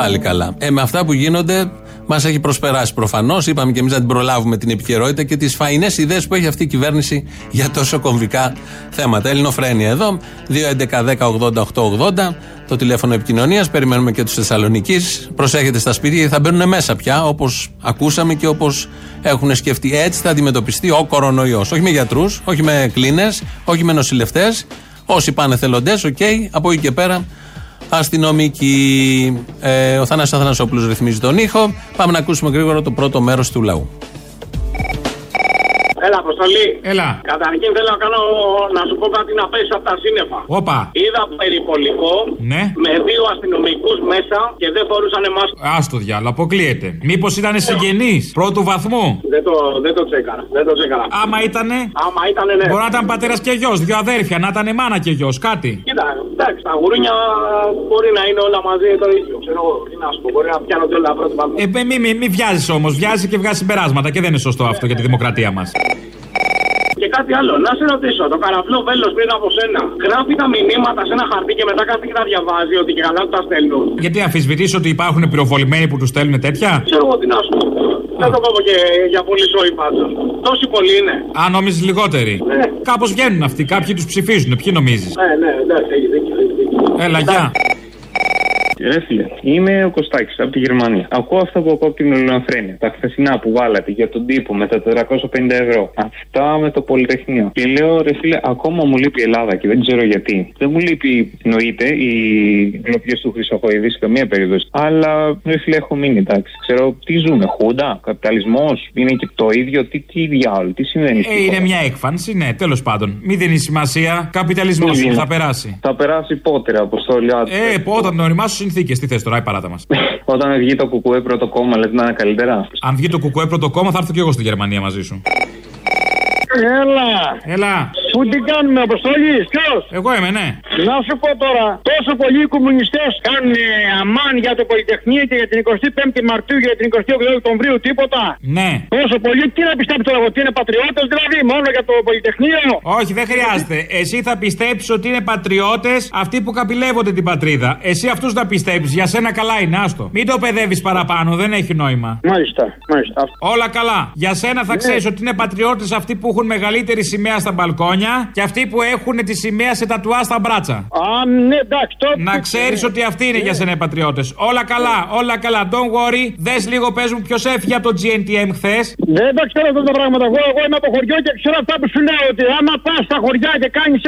Πάλι καλά. Ε, με αυτά που γίνονται Μας έχει προσπεράσει προφανώς. Είπαμε και εμείς να την προλάβουμε την επικαιρότητα και τις φαϊνές ιδέες που έχει αυτή η κυβέρνηση για τόσο κομβικά θέματα. Ελληνοφρένια εδώ, 2.11.10.80.880, το τηλέφωνο επικοινωνίας. Περιμένουμε και τους Θεσσαλονίκη. Προσέχετε στα σπίτια γιατί θα μπαίνουν μέσα πια, όπως ακούσαμε και όπως έχουν σκεφτεί. Έτσι θα αντιμετωπιστεί ο κορονοϊός. Όχι με γιατρούς, όχι με κλίνες, όχι με νοσηλευτές. Όσοι πάνε θελοντές, οκ, από εκεί και πέρα αστυνομικοί. Ε, ο Θανάσης Αθανασόπουλος ρυθμίζει τον ήχο. Πάμε να ακούσουμε γρήγορα το πρώτο μέρος του λαού. Έλα, Αποστόλη. Έλα. Καταρχήν θέλω να κάνω να σου πω κάτι να πέσει από τα σύννεφα. Όπα. Είδα περιπολικό ναι. με δύο αστυνομικούς μέσα και δεν φορούσαν μάσκα. Άστο διάλο, αποκλείεται. Μήπως ήταν συγγενείς πρώτου βαθμού; Δεν το, δεν το τσέκαρα. Δεν το τσέκαρα. Άμα ήτανε; Άμα ήτανε, ναι. Μπορεί να ήταν πατέρας και γιος, δύο αδέρφια, να ήταν μάνα και γιος, κάτι. Κοίτα, εντάξει, τα γουρούνια μπορεί να είναι όλα μαζί το ίδιο. Ξέρω εγώ, τι να σου πω, μπορεί να πιάνονται όλα πρώτη βαθμού. Ε, μη, μη, μη βιάζεις όμως, βιάζει και βγάζει συμπεράσματα και δεν είναι σωστό αυτό για τη δημοκρατία μας. Και κάτι άλλο, να σε ρωτήσω, το καραφλό βέλος πριν από σένα γράφει τα μηνύματα σε ένα χαρτί και μετά κάτι και τα διαβάζει ότι και καλά του τα στέλνουν. Γιατί αμφισβητείς ότι υπάρχουν πυροβολημένοι που τους στέλνουν τέτοια; Ξέρω εγώ τι να σου πω. Δεν το πω και για πολύ ζωή πάντω. Τόσοι πολλοί είναι. Αν νομίζεις λιγότεροι; Ναι. Κάπως βγαίνουν αυτοί, κάποιοι τους ψηφίζουν. Ποιοι νομίζεις; Ναι, ναι, εντάξει, έχει δίκιο. Έλα, γεια. Ρε φίλε, είμαι ο Κωστάκης από τη Γερμανία. Ακούω αυτά που ακούω από την Ελληνοφρένεια. Τα χθεσινά που βάλατε για τον τύπο με τα 450 ευρώ. Αυτά με το Πολυτεχνείο. Και λέω, ρε φίλε, ακόμα μου λείπει η Ελλάδα και δεν ξέρω γιατί. Δεν μου λείπει, εννοείται, οι γλωπιέ του Χρυσοχοειδή σε καμία περίπτωση. Αλλά, ρε φίλε, έχω μείνει, εντάξει. Ξέρω τι ζούμε, Χούντα, καπιταλισμός, είναι και το ίδιο. Τι, τι διάολο, τι συμβαίνει. Ε, είναι μια έκφανση, ναι, τέλος πάντων. Μην δίνει σημασία. Καπιταλισμός θα περάσει. Θα περάσει πότε, Αποστόλη. Ε, πότε, το όνομά σου συνθήκες. Τι θες τώρα, η παράτα μας. Όταν βγει το κουκουέ πρώτο κόμμα, λέτε να είναι καλύτερα. Αν βγει το κουκουέ πρώτο κόμμα, θα έρθω και εγώ στη Γερμανία μαζί σου. Έλα! Έλα! Πού την κάνουμε, Αποστολή, ποιος; Εγώ είμαι, ναι. Να σου πω τώρα, τόσο πολλοί οι κομμουνιστές κάνουν ε, αμάν για το Πολυτεχνείο και για την 25η Μαρτίου και για την 28η Οκτωβρίου τίποτα. Ναι. Τόσο πολύ, τι να πιστέψει τώρα, ότι είναι πατριώτες δηλαδή, μόνο για το Πολυτεχνείο; Όχι, δεν χρειάζεται. Εσύ θα πιστέψεις ότι είναι πατριώτες αυτοί που καπηλεύονται την πατρίδα. Εσύ αυτούς θα πιστέψεις. Για σένα καλά είναι, άστο. Μην το παιδεύεις παραπάνω, δεν έχει νόημα. Μάλιστα, μάλιστα. Όλα καλά. Για σένα θα Ναι. ξέρεις ότι είναι πατριώτες αυτοί που έχουν μεγαλύτερη σημαία στα μπαλκόνια και αυτοί που έχουν τη σημαία σε τατουά στα μπράτσα. Α, ναι, εντάξει, τότε. Να ξέρεις ότι αυτοί είναι για σένα οι πατριώτες. Όλα καλά, όλα καλά. Don't worry. Δες λίγο πες μου ποιος έφυγε από το GNTM χθες. Δεν τα ξέρω αυτά τα πράγματα. Εγώ, εγώ είμαι από χωριό και ξέρω αυτά που σου λέω. Ότι άμα πας στα χωριά και κάνεις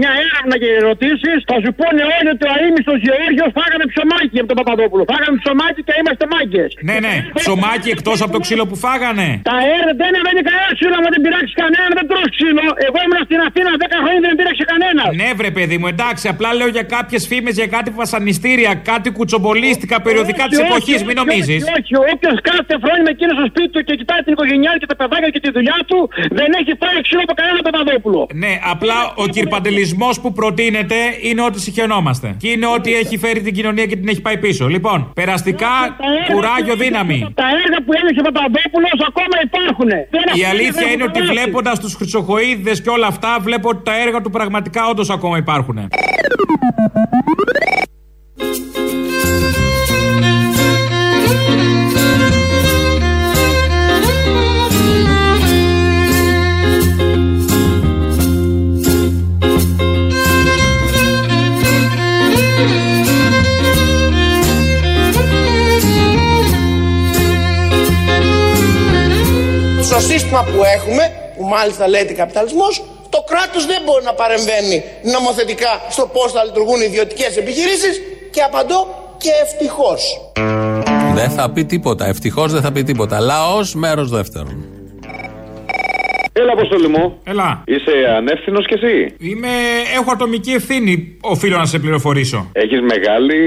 μια έρευνα και ερωτήσεις, θα σου πούνε όλοι ότι ο αίμιστο Γεώργιος φάγανε ψωμάκι από τον Παπαδόπουλο. Φάγανε ψωμάκι και είμαστε μάγκες. Ναι, ναι. Ψωμάκι εκτός από το ξύλο που φάγανε. Τα έρευνα δεν έβαινε κανένα ξύλο, άμα δεν πειράξει κανένα, δεν τρως ξύλο. Εγώ ήμουν στην Αθήνα 10 χρόνια δεν πήραξε κανένας. Ναι, βρε παιδί μου, εντάξει. Απλά λέω για κάποιες φήμες, για κάτι βασανιστήρια, κάτι κουτσομπολίστικα περιοδικά της εποχής. Μην νομίζεις. Όχι, όχι. Όποιος κάθε χρόνια με εκείνο στο σπίτι του και κοιτάει την οικογένειά και τα παιδάκια και τη δουλειά του, δεν έχει φάει ξύλο από κανένα Παπαδόπουλο. Ναι, απλά ο κυρπαντελισμός που προτείνεται είναι ότι συχαινόμαστε. Και είναι ότι έχει φέρει την κοινωνία και την έχει πάει πίσω. Λοιπόν, περαστικά, κουράγιο, δύναμη. Τα έργα που έλεγε ο Παπαδόπουλος ακόμα υπάρχουν. Η αλήθεια είναι ότι βλέποντας τους χρυσοχοίδες και όλα αυτά, βλέπω ότι τα έργα του πραγματικά όντως ακόμα υπάρχουν. Στο σύστημα που έχουμε, που μάλιστα λέγεται καπιταλισμός, το κράτος δεν μπορεί να παρεμβαίνει νομοθετικά στο πώς θα λειτουργούν οι ιδιωτικές επιχειρήσεις και απαντώ και ευτυχώς. Δεν θα πει τίποτα. Ευτυχώς δεν θα πει τίποτα. Λαός, μέρος δεύτερον. Έλα, Αποστολή μου. Έλα. Είσαι ανεύθυνος κι εσύ; Είμαι... Έχω ατομική ευθύνη, οφείλω να σε πληροφορήσω. Έχεις μεγάλη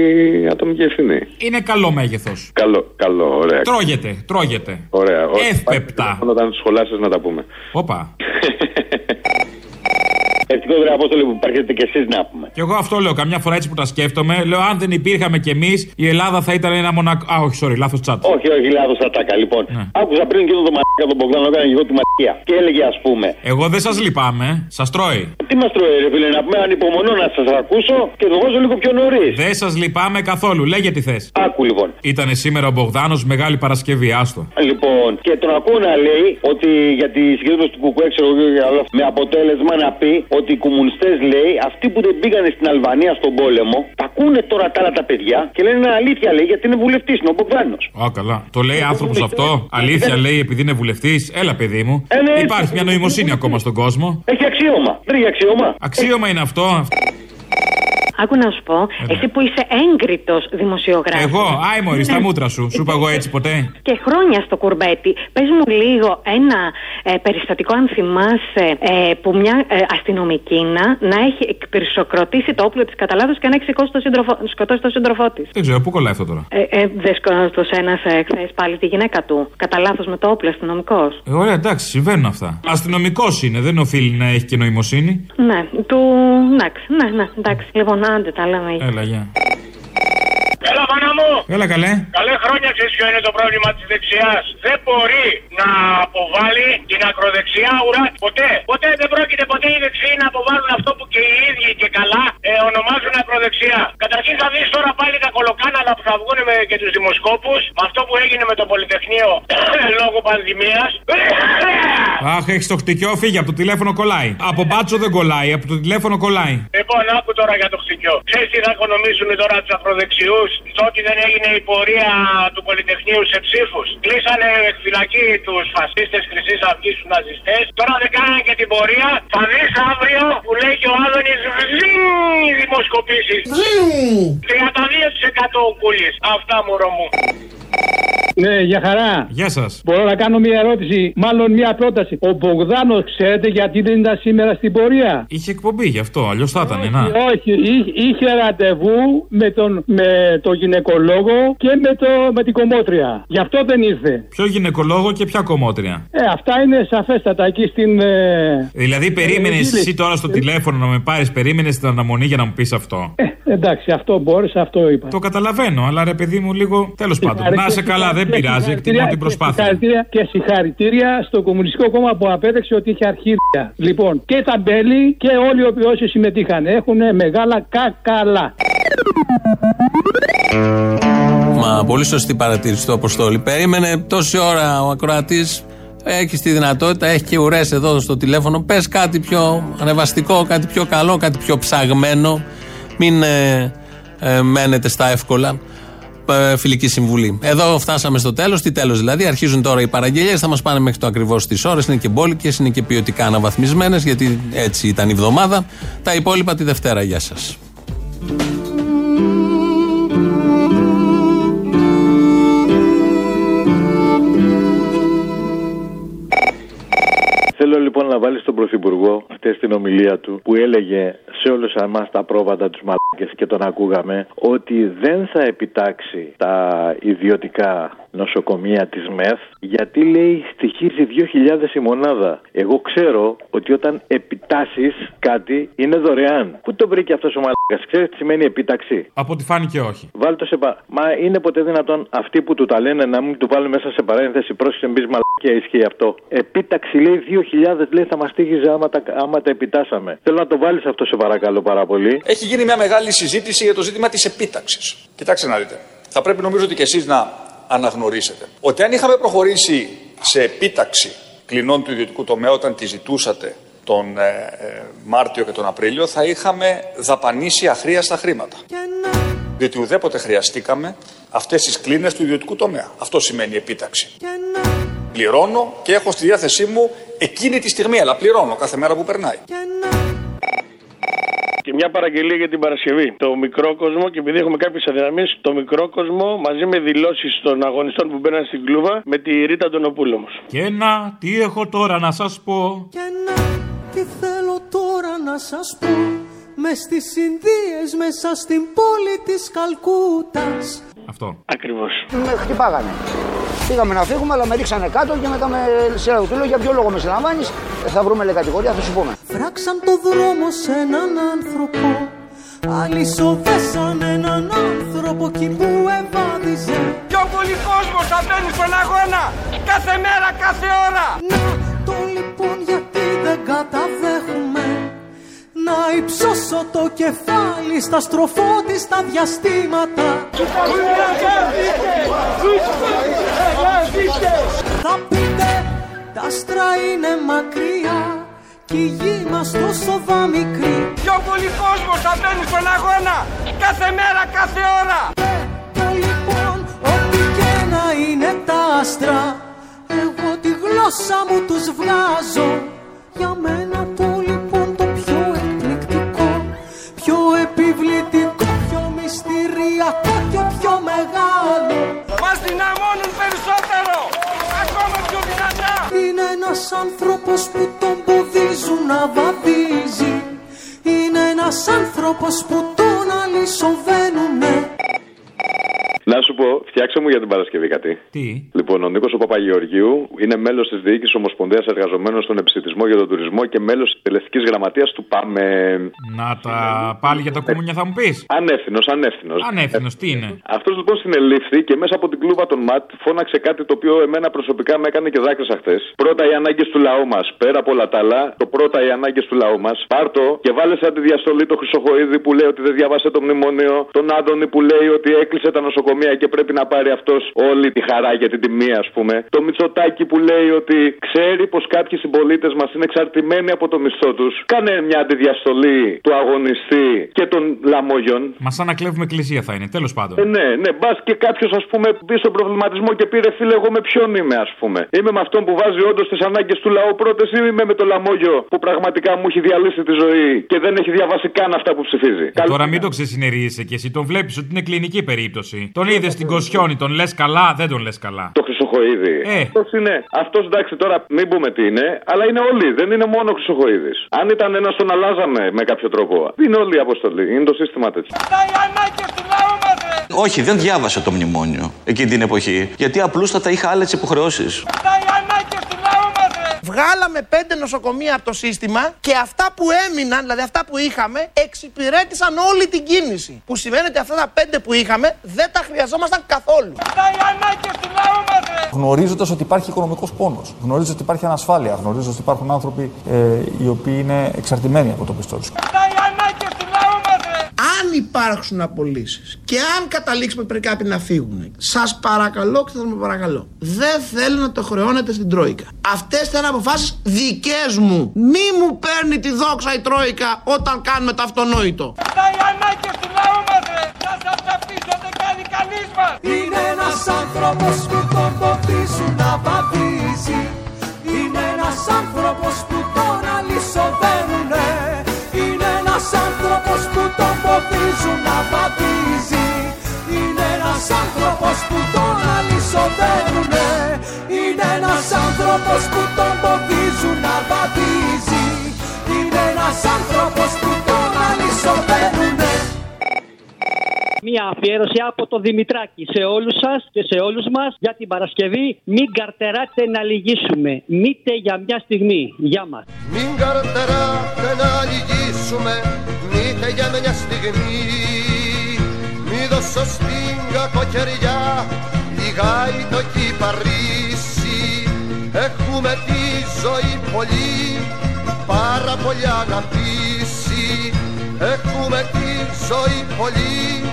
ατομική ευθύνη. Είναι καλό μέγεθος. Καλό, καλό, ωραία. Τρώγεται, τρώγεται. Ωραία. Εύπεπτα. Όταν σχολάσει να τα πούμε. Όπα. Ευτυχώς, ρε Απόστολη, που υπάρχετε κι εσείς να πούμε. Και εγώ αυτό λέω. Καμιά φορά έτσι που τα σκέφτομαι, λέω αν δεν υπήρχαμε κι εμείς, η Ελλάδα θα ήταν ένα μονακό. Α, όχι, sorry, λάθος τσάτ. Όχι, όχι, λάθος ατάκα. Λοιπόν, Ναι. άκουσα πριν και τον μαλάκα τον Μπογδάνο, έκανα και εγώ τη μαλακία. Και έλεγε, ας πούμε, Εγώ δεν σας λυπάμαι, σας τρώει. τι μας τρώει, ρε φίλε, να πούμε ανυπομονώ να σας ακούσω και το βάζω λίγο πιο νωρίς. Δεν σας λυπάμαι καθόλου, λέγε τι θες. Άκου λοιπόν. Ήταν σήμερα ο Μπογδάνος, Μεγάλη Παρασκευή, άστο. Λοιπόν, και τον ακούω να λέει ότι για τη συγκέντρωση του Κουκουέ, ξέρω εγώ και άλλο, με αποτέλεσμα να πει ότι οι κομμουνιστές λέει, αυτοί που δεν πήγανε στην Αλβανία στον πόλεμο, τα ακούνε τώρα τα άλλα τα παιδιά και λένε «Είναι αλήθεια λέει γιατί είναι βουλευτής, είναι ο Μπογδάνος. Α, καλά. Το λέει άνθρωπος αυτό; Αλήθεια λέει επειδή είναι βουλευτής; Έλα, παιδί μου. Ε, ναι, Υπάρχει μια νοημοσύνη ακόμα στον κόσμο. Έχει αξίωμα. Δεν έχει αξίωμα. Αξίωμα είναι αυτό. Άκου να σου πω, εσύ που είσαι έγκριτος δημοσιογράφος. Εγώ, άι μωρή, στα μούτρα σου. Σου είπα εγώ έτσι ποτέ. Και χρόνια στο κουρμπέτι. Πες μου λίγο ένα ε, περιστατικό, αν θυμάσαι, ε, που μια ε, αστυνομική να έχει εκπυρσοκροτήσει το όπλο της κατά λάθος και να έχει σηκώσει το σύντροφο, σκοτώσει τον σύντροφό της. Δεν ξέρω, πού κολλάει αυτό τώρα; Ε, ε, δεν σκότωσε ένας χθες πάλι τη γυναίκα του. Κατά λάθος με το όπλο αστυνομικός. Ε, ωραία, εντάξει, συμβαίνουν αυτά. Αστυνομικός είναι, δεν οφείλει να έχει και νοημοσύνη. Ναι, του. Εντάξει, ναι, ναι, εντάξει. Λοιπόν, άντε τα λέμε. Έλα, γεια. Έλα, μάνα μου! Έλα, καλέ. Καλέ χρόνια ξέρεις ποιο είναι το πρόβλημα της δεξιάς. Δεν μπορεί να αποβάλει την ακροδεξιά ουρά. Ποτέ. Ποτέ δεν πρόκειται ποτέ οι δεξιοί να αποβάλουν αυτό που και οι ίδιοι και καλά ε, ονομάζουν ακροδεξιά. Καταρχήν θα δεις τώρα πάλι τα κολοκάναλα που θα βγουν με και τους δημοσκόπους με αυτό που έγινε με το Πολυτεχνείο λόγω πανδημίας. Αχ, έχεις το χτυκιό, φύγε από το τηλέφωνο κολλάει. Από μπάτσο δεν κολλάει, από το τηλέφωνο κολλάει. Λοιπόν, άκου τώρα για το χτυκιό. Ξέρεις τι θα οικονομήσουν τώρα τους ακροδεξιούς; Στο ότι δεν έγινε η πορεία του Πολυτεχνείου σε ψήφους. Κλείσανε φυλακή τους φασίστες Χρυσής Αυγής τους ναζιστές. Τώρα δεν κάνανε και την πορεία. Θα δεις αύριο που λέει και ο Άδωνης βζζιν οι δημοσκοπήσεις. 32% ο Κούλης. Αυτά μωρό μου. Ναι, για χαρά. Γεια σας. Μπορώ να κάνω μια ερώτηση, μάλλον μια πρόταση. Ο Μπογδάνος, ξέρετε γιατί δεν ήταν σήμερα στην πορεία; Είχε εκπομπή γι' αυτό, αλλιώς θα ήταν. Να. Όχι, εί- είχε ραντεβού με τον, με τον γυναικολόγο και με, το, με την κομμότρια. Γι' αυτό δεν ήρθε. Ποιο γυναικολόγο και ποια κομμότρια; Ε, αυτά είναι σαφέστατα εκεί στην. Ε, Δηλαδή, περίμενες ε, εσύ τώρα στο τηλέφωνο να με πάρεις, περίμενες την αναμονή για να μου πεις αυτό; εντάξει, αυτό μπόρεσα, αυτό είπα. Το καταλαβαίνω, αλλά ρε παιδί μου λίγο. Τέλος πάντων, να είσαι καλά, δεν πειράζει, εκτιμώ την προσπάθεια. Συγχαρητήρια και συγχαρητήρια στο Κομμουνιστικό Κόμμα που απέδειξε ότι είχε αρχίδια. Λοιπόν, και τα μπέλη και όλοι οι οποίοι όσοι συμμετείχαν έχουν μεγάλα κακαλά. Μα πολύ σωστή παρατήρηση του Αποστόλη. Περίμενε τόση ώρα ο ακροατής. Έχει τη δυνατότητα, έχει και ουρές εδώ στο τηλέφωνο. Πες κάτι πιο ανεβαστικό, κάτι πιο καλό, κάτι πιο ψαγμένο. Μην ε, ε, μένετε στα εύκολα. Ε, φιλική συμβουλή. Εδώ φτάσαμε στο τέλος. Τι τέλος δηλαδή; Αρχίζουν τώρα οι παραγγελίες. Θα μας πάνε μέχρι το ακριβώς τις ώρες. Είναι και μπόλικες, είναι και ποιοτικά αναβαθμισμένες, γιατί έτσι ήταν η εβδομάδα. Τα υπόλοιπα τη Δευτέρα. Γεια σας. Θέλω λοιπόν να βάλεις τον Πρωθυπουργό χτε στην ομιλία του που έλεγε σε όλους εμάς τα πρόβατα τους μαλάκε και τον ακούγαμε ότι δεν θα επιτάξει τα ιδιωτικά νοσοκομεία της ΜΕΘ γιατί λέει στοιχίζει 2.000 η μονάδα. Εγώ ξέρω ότι όταν επιτάσεις κάτι είναι δωρεάν. Πού το βρήκε αυτός ο μαλάκας, ξέρεις τι σημαίνει επίταξη. Από ό,τι φάνηκε όχι. Βάλτε το σε πα... Μα είναι ποτέ δυνατόν αυτοί που του τα λένε να μην του βάλουν μέσα σε παρένθεση πρόσχεση μπεις μαλακία ισχύει αυτό. Επίταξη λέει 2.000 λέει θα μας τύχιζε άμα τα, άμα τα επιτάσαμε. Θέλω να το βάλεις αυτό σε παρακαλώ πάρα πολύ. Έχει γίνει μια μεγάλη συζήτηση για το ζήτημα της επίταξης. Κοιτάξτε να δείτε. Θα πρέπει νομίζω ότι και εσείς να αναγνωρίσετε ότι αν είχαμε προχωρήσει σε επίταξη κλινών του ιδιωτικού τομέα όταν τη ζητούσατε τον ε, ε, Μάρτιο και τον Απρίλιο, θα είχαμε δαπανίσει αχρίαστα χρήματα. Διότι ουδέποτε χρειαστήκαμε αυτές τις κλίνες του ιδιωτικού τομέα. Αυτό σημαίνει επίταξη. Πληρώνω και έχω στη διάθεσή μου εκείνη τη στιγμή, αλλά πληρώνω κάθε μέρα που περνάει. Και μια παραγγελία για την Παρασκευή. Το μικρό κόσμο, και επειδή έχουμε κάποιες αδυναμίες, το μικρό κόσμο μαζί με δηλώσεις των αγωνιστών που μπαίναν στην κλούβα με τη Ρίτα Τονοπούλου όμω. Και να, τι έχω τώρα να σας πω; Τι θέλω τώρα να σας πω μες στις Ινδίες μέσα στην πόλη της Καλκούτας Αυτό. Ακριβώς. Με χτυπάγανε. Πήγαμε να φύγουμε, αλλά με ρίξανε κάτω και μετά με σειρά του λέω για ποιο λόγο με συλλαμβάνεις; Θα βρούμε λέει κατηγορία, θα σου πούμε. Φράξαν το δρόμο σε έναν άνθρωπο Άλλοι σοβέσαν έναν άνθρωπο εκεί που ευάδιζε Πιο πολύ κόσμο θα μπαίνει στον αγώνα κάθε μέρα, κάθε ώρα. Να το λοιπόν γιατί δεν καταδέχουμε Να υψώσω το κεφάλι στα στροφότιστα διαστήματα. Θα πείτε τα άστρα είναι μακριά κι η γη μας τόσο δα μικρή Πιο πολύ κόσμος θα μπαίνει στον αγώνα κάθε μέρα, κάθε ώρα. Το λοιπόν ό,τι και να είναι τα άστρα Εγώ τη γλώσσα μου τους βγάζω. Για μένα το ένας άνθρωπος που τον ποδίζουν να βαδίζει. Είναι ένας άνθρωπος που τον αλυσοβαίνουνε Να σου πω, φτιάξε μου για την Παρασκευή κάτι. Τι; Λοιπόν, ο Νίκος Παπαγεωργίου είναι μέλος της Διοίκησης Ομοσπονδίας Εργαζομένων στον Επιστημισμό για τον Τουρισμό και μέλος της Τελεστικής Γραμματείας του ΠΑΜΕ. Να τα πάλι για τα κομμούνια θα μου πεις; Ανεύθυνος, ανεύθυνος. Ανεύθυνος, τι είναι; Αυτός λοιπόν συνελήφθη και μέσα από την κλούβα των ΜΑΤ φώναξε κάτι το οποίο εμένα προσωπικά με έκανε και δάκρυσα χθες. Πρώτα οι ανάγκες του λαού μας. Πέρα από όλα τα άλλα, το πρώτα οι ανάγκες του λαού μας. Πάρτο και βάλε σαν τη διαστολή το Χρυσοχοίδη που λέει ότι δεν διάβασε το μνημόνιο. Τον Άδωνη που λέει ότι έκλεισε τα νοσοκομεία και πρέπει να πάρει αυτός όλη τη χαρά για την τιμή, ας πούμε. Το Μητσοτάκι που λέει ότι ξέρει πως κάποιοι συμπολίτες μας είναι εξαρτημένοι από το μισθό τους. Κάνε μια αντιδιαστολή του αγωνιστή και των λαμόγιων. Μα σαν να κλέβουμε εκκλησία θα είναι, τέλος πάντων. Ε, ναι, ναι, μπας και κάποιος ας πούμε μπει στον προβληματισμό και πήρε φίλε, εγώ με ποιον είμαι, ας πούμε. Είμαι με αυτόν που βάζει όντως τις ανάγκες του λαού πρώτες ή είμαι με το λαμόγιο που πραγματικά μου έχει διαλύσει τη ζωή και δεν έχει διαβάσει καν αυτά που ψηφίζει. Ε, τώρα μην το ξεσυνερίζεσαι κι εσύ, τον βλέπεις ότι είναι κλινική περίπτωση. Τον τον είδε στην Κοσιόνη, τον λες καλά, δεν τον λες καλά. Το Χρυσοχοίδη. Ε. Αυτός είναι. Αυτός εντάξει τώρα μην πούμε τι είναι, αλλά είναι όλοι. Δεν είναι μόνο ο Χρυσοχοίδης. Αν ήταν ένας τον αλλάζαμε με κάποιο τρόπο. Είναι όλη η αποστολή. Είναι το σύστημα τέτοιο. Όχι, δεν διάβασα το μνημόνιο εκείνη την εποχή. Γιατί απλούστατα είχα άλλες υποχρεώσεις. Βγάλαμε πέντε νοσοκομεία από το σύστημα και αυτά που έμειναν, δηλαδή αυτά που είχαμε, εξυπηρέτησαν όλη την κίνηση. Που σημαίνει ότι αυτά τα πέντε που είχαμε δεν τα χρειαζόμασταν καθόλου. Γνωρίζοντας ότι υπάρχει οικονομικός πόνος, γνωρίζοντας ότι υπάρχει ανασφάλεια, γνωρίζοντας ότι υπάρχουν άνθρωποι ε, οι οποίοι είναι εξαρτημένοι από το πιστό του. Αν υπάρξουν απολύσεις και αν καταλήξουμε ότι πρέπει κάποιοι να φύγουν, σας παρακαλώ και θα με παρακαλώ, δεν θέλω να το χρεώνετε στην Τρόικα. Αυτές θα είναι αποφάσεις δικές μου. Μη μου παίρνει τη δόξα η Τρόικα όταν κάνουμε το αυτονόητο. Είναι ένας άνθρωπος που τον ποτίζουν να βαδίζει Είναι ένας άνθρωπος που τον αλυσοδένουνε Είναι ένας άνθρωπος που τον ποτίζουν να βαδίζει Είναι ένας άνθρωπος που τον αλυσοδένουνε. Είναι ένας άνθρωπος που τον ποτίζουν να βαδίζει Είναι ένας άνθρωπος που Μία αφιέρωση από το Δημητράκη σε όλους σας και σε όλους μας για την Παρασκευή. Μην καρτεράτε να λυγίσουμε. Μήτε για μια στιγμή. Γεια μας. Μην καρτεράτε να λυγίσουμε Μήτε για μια στιγμή Μη δώσω στην κακοκαιριά Λιγάει το κυπαρίσι Έχουμε τη ζωή πολύ Πάρα πολύ αγαπήσει Έχουμε τη ζωή πολύ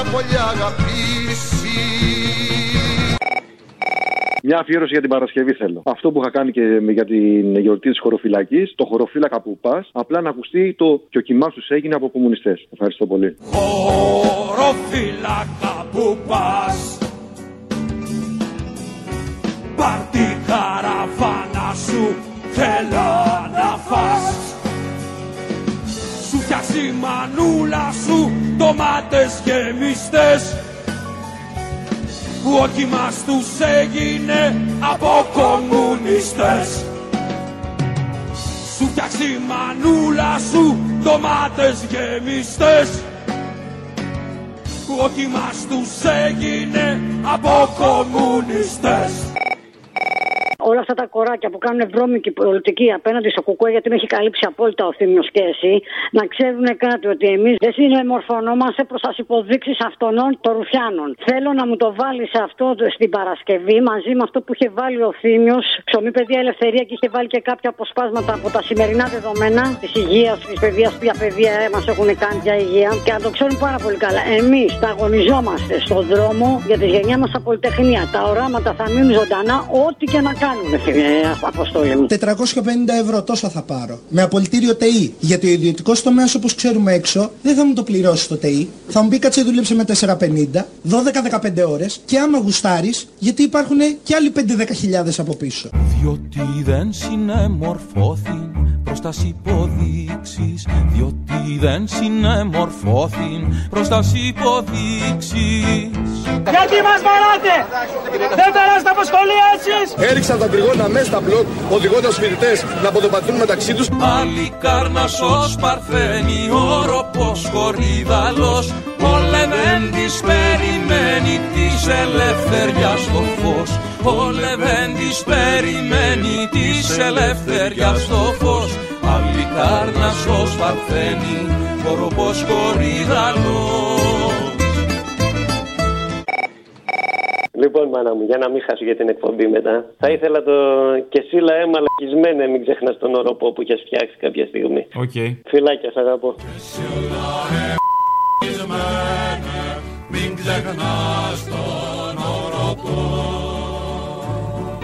Πάρα πολύ αγαπήσει Μια αφιέρωση για την Παρασκευή θέλω. Αυτό που είχα κάνει και για την γιορτή της χωροφυλακής, το χωροφύλακα που πας, απλά να ακουστεί το και ο κοιμάς τους έγινε από κομμουνιστές. Ευχαριστώ πολύ. Χωροφύλακα που πας Πάρ' τη καραβάνα σου θέλω να φας Σου φτιάξει η μανούλα σου ντομάτες γεμιστές που ο κοιμάς τους έγινε από κομμουνιστές. Σου φτιάξει η μανούλα σου ντομάτες γεμιστές που ο κοιμάς τους έγινε από κομμουνιστές όλα αυτά τα κοράκια που κάνουν βρώμικη πολιτική απέναντι στο κουκουέ, γιατί με έχει καλύψει απόλυτα ο Θήμιος και εσύ, να ξέρουν κάτι ότι εμείς δεν συνεμορφωνόμαστε προς τις υποδείξεις αυτών των Ρουφιάνων. Θέλω να μου το βάλει αυτό στην Παρασκευή μαζί με αυτό που είχε βάλει ο Θήμιος, ψωμί παιδεία ελευθερία και είχε βάλει και κάποια αποσπάσματα από τα σημερινά δεδομένα της υγείας, της παιδείας, ποια παιδεία μας έχουν κάνει για υγεία και να το ξέρουν πάρα πολύ καλά. Εμείς τα αγωνιζόμαστε στον δρόμο για τη γενιά μας στα πολυτεχνία. Τα οράματα θα μείνουν ζωντανά, ό,τι και να κάνουν, φίλε, αποστόλη μου. 450 ευρώ τόσο θα πάρω. Με απολυτήριο ΤΕΗ. Γιατί ο ιδιωτικός τομέας όπως ξέρουμε έξω δεν θα μου το πληρώσει το ΤΕΗ. Θα μου πει κάτσε δούλεψε με 450, 12-15 ώρες και άμα γουστάρεις, γιατί υπάρχουν και άλλοι 5-10 από πίσω. Διότι δεν συνεμορφώθην προς τας υποδείξεις Διότι δεν συνεμορφώθην προς τας υποδείξεις Γιατί μας βαράτε! Δεν περάσετε από σχολεία εσείς! Έριξαν τα τριγώνα μέσα στα μπλοκ, οδηγώντας φοιτητές να ποδοπατούν μεταξύ τους. Άλλη κάρνασος παρθένει όροπος χορίδαλος Ο Λεβέντης περιμένει της ελευθεριάς το φως Ο Λεβέντης περιμένει της ελευθεριάς το φως Άλλη κάρνασος παρθένει όροπος χορίδαλος Λοιπόν, μάνα μου, για να μην χάσω για την εκπομπή μετά. Θα ήθελα το. και σύλλα έμαλακισμένε, μην ξεχνάς τον οροπό που έχει φτιάξει κάποια στιγμή. Οκ. Φιλάκια, σ' αγαπώ. Μην ξεχνάς τον οροπό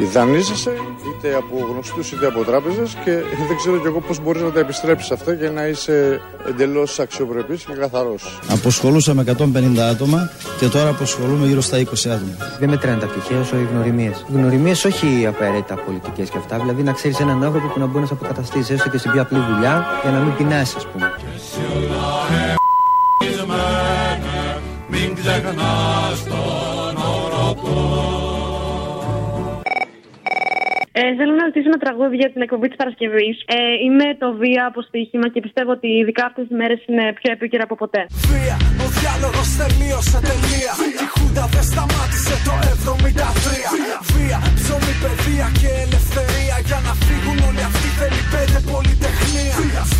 Δανείζεσαι είτε από γνωστούς είτε από τράπεζες και δεν ξέρω κι εγώ πώς μπορείς να τα επιστρέψεις αυτά και να είσαι εντελώς αξιοπρεπής και καθαρός. Αποσχολούσα με 150 άτομα και τώρα αποσχολούμαι γύρω στα 20 άτομα. Δεν μετράνε τα πτυχία όσο οι γνωριμίες. Γνωριμίες όχι απαραίτητα πολιτικές και αυτά. Δηλαδή να ξέρεις έναν άνθρωπο που να μπορεί να σε αποκαταστήσει έστω και στην πιο απλή δουλειά για να μην πεινάσει, ας πούμε. Μην ξεχνάς Ε, θέλω να ρωτήσω ένα τραγούδι για την εκπομπή της Παρασκευής. Ε, είναι το βία από στοίχημα και πιστεύω ότι ειδικά αυτές τις μέρες είναι πιο επίκαιρα από ποτέ. Βία, ο διάλογος τελείωσε τελεία. Η Χούντα δεν σταμάτησε το 73. Βία, ψωμί, παιδεία και ελευθερία. Για να φύγουν όλοι αυτοί θέλει πέντε πολυτεχνία.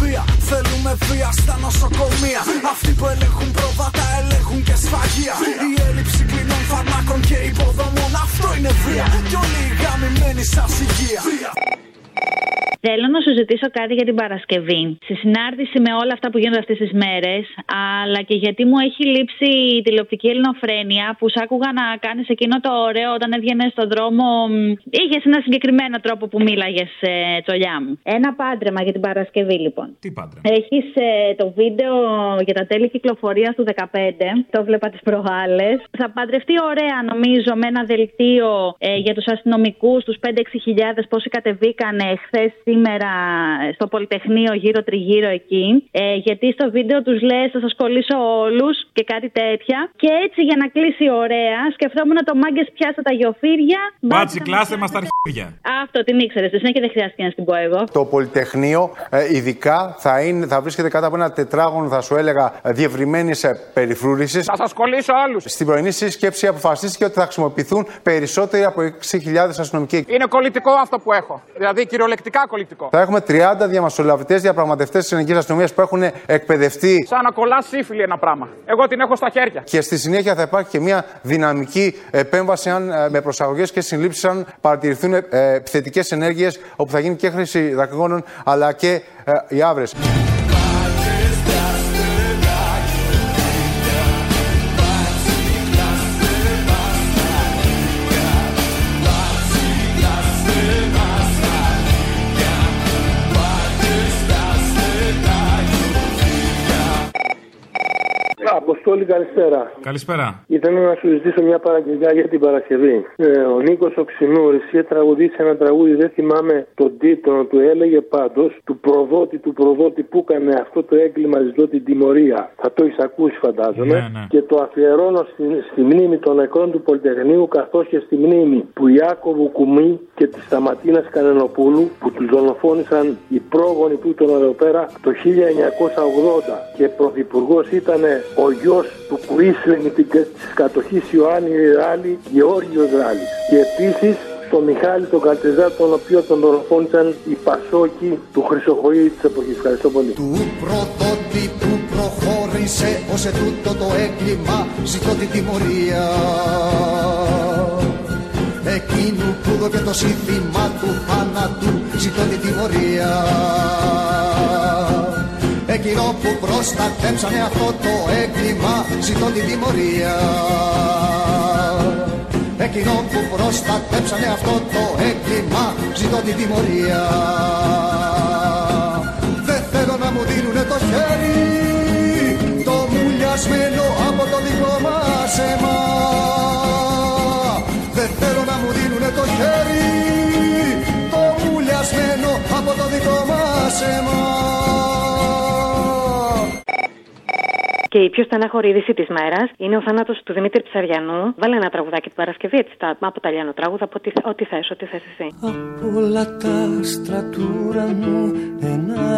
Βία, θέλουμε βία στα νοσοκομεία. Αυτοί που ελέγχουν πρόβατα ελέγχουν και σφαγεία. Η έλλειψη κλινών φαρμάκων και υποδομών. Αυτό είναι βία. Κι όλοι οι γαμημένοι σας υγεία. Θέλω να σου ζητήσω κάτι για την Παρασκευή. Στη συνάρτηση με όλα αυτά που γίνονται αυτές τις μέρες, αλλά και γιατί μου έχει λείψει η τηλεοπτική ελληνοφρένεια που σ' άκουγα να κάνεις εκείνο το ωραίο όταν έβγαινες στον δρόμο. Είχες ένα συγκεκριμένο τρόπο που μίλαγες, ε, τσολιά μου. Ένα πάντρεμα για την Παρασκευή, λοιπόν. Τι πάντρεμα; Έχεις το βίντεο για τα τέλη κυκλοφορίας του 15. Το βλέπα τις προάλλες. Θα παντρευτεί ωραία, νομίζω, με ένα δελτίο ε, για τους αστυνομικούς, τους 5-6 χιλιάδες, πόσοι κατεβήκανε χθες σήμερα στο Πολυτεχνείο γύρω-τριγύρω εκεί. Ε, γιατί στο βίντεο τους λε: Θα σας κολλήσω όλους και κάτι τέτοια. Και έτσι για να κλείσει ωραία, σκεφτόμουν το μάγκες πιάσα τα γιοφύρια. Μπάτσι, κλάστε μας τα αρχίδια. Αυτό την ήξερες. Στη συνέχεια δεν χρειάστηκε να την πω εγώ. Το Πολυτεχνείο ε, ειδικά θα, είναι, θα βρίσκεται κάτω από ένα τετράγωνο, θα σου έλεγα, διευρυμένης περιφρούρησης. Θα σας κολλήσω όλου. Στην πρωινή σύσκεψη αποφασίστηκε ότι θα χρησιμοποιηθούν περισσότεροι από 6.000 αστυνομικοί. Είναι κολλητικό αυτό που έχω. Δηλαδή κυριολεκτικά κολλητικό. Θα έχουμε 30 διαμεσολαβητές διαπραγματευτές της ελληνική αστυνομίας που έχουν εκπαιδευτεί. Σαν να κολλά σύφυλλη ένα πράγμα. Εγώ την έχω στα χέρια. Και στη συνέχεια θα υπάρχει και μια δυναμική επέμβαση αν, ε, με προσαγωγές και συλλήψει αν παρατηρηθούν ε, επιθετικέ ενέργειες όπου θα γίνει και χρήση δακρυγόνων αλλά και ε, οι άβρες. Αποστόλη, καλησπέρα. Καλησπέρα. Ήθελα να σου ζητήσω μια παραγγελιά για την Παρασκευή. Ε, ο Νίκος Οξυνούρη είχε τραγουδήσει ένα τραγούδι, δεν θυμάμαι τον τίτλο, του έλεγε πάντως του προδότη του προδότη που έκανε αυτό το έγκλημα, ζητώ την τιμωρία. Θα το έχεις ακούσει, φαντάζομαι. Ναι, ναι. Και το αφιερώνω στη, στη μνήμη των νεκρών του Πολυτεχνείου, καθώς και στη μνήμη του Ιάκωβου Κουμί και της Σταματίνας Κανενοπούλου, που τους δολοφόνησαν οι πρόγονοι που ήταν εδώ πέρα το 1980. Και πρωθυπουργός ήταν ο γιος του Κουίσλινγκ της κατοχής Ιωάννη Ράλη, Γεώργιος Ράλης. Και επίσης τον Μιχάλη τον Καλτεζά, τον οποίο τον δολοφόνησαν οι Πασόκοι του Χρυσοχοίδη της εποχής. Ευχαριστώ πολύ. Του πρωτότη που προχώρησε ως ετούτο το έγκλημα ζητώ την τιμωρία Εκείνου που δώκε το σύνθημα του θάνατου ζητώ την τιμωρία Εκείνο που προστατέψανε αυτό το έγκλημα. Ζητώ την τιμωρία. Εκείνο που προστατέψανε αυτό το έγκλημα. Ζητώ την τιμωρία. Δεν θέλω να μου δίνουνε το χέρι. Το μουλιασμένο από το δικό μας αίμα. Δεν θέλω να μου δίνουνε το χέρι. Το μουλιασμένο από το δικό μας αίμα Και η πιο στενάχωρη είδηση της μέρας είναι ο θάνατος του Δημήτρη Ψαριανού. Βάλε ένα τραγουδάκι την Παρασκευή, έτσι, τα, από τα Λιάνο τραγούδα, από ό,τι, ό,τι θες, ό,τι θες εσύ. Απ' όλα τα άστρα του ουρανού ένα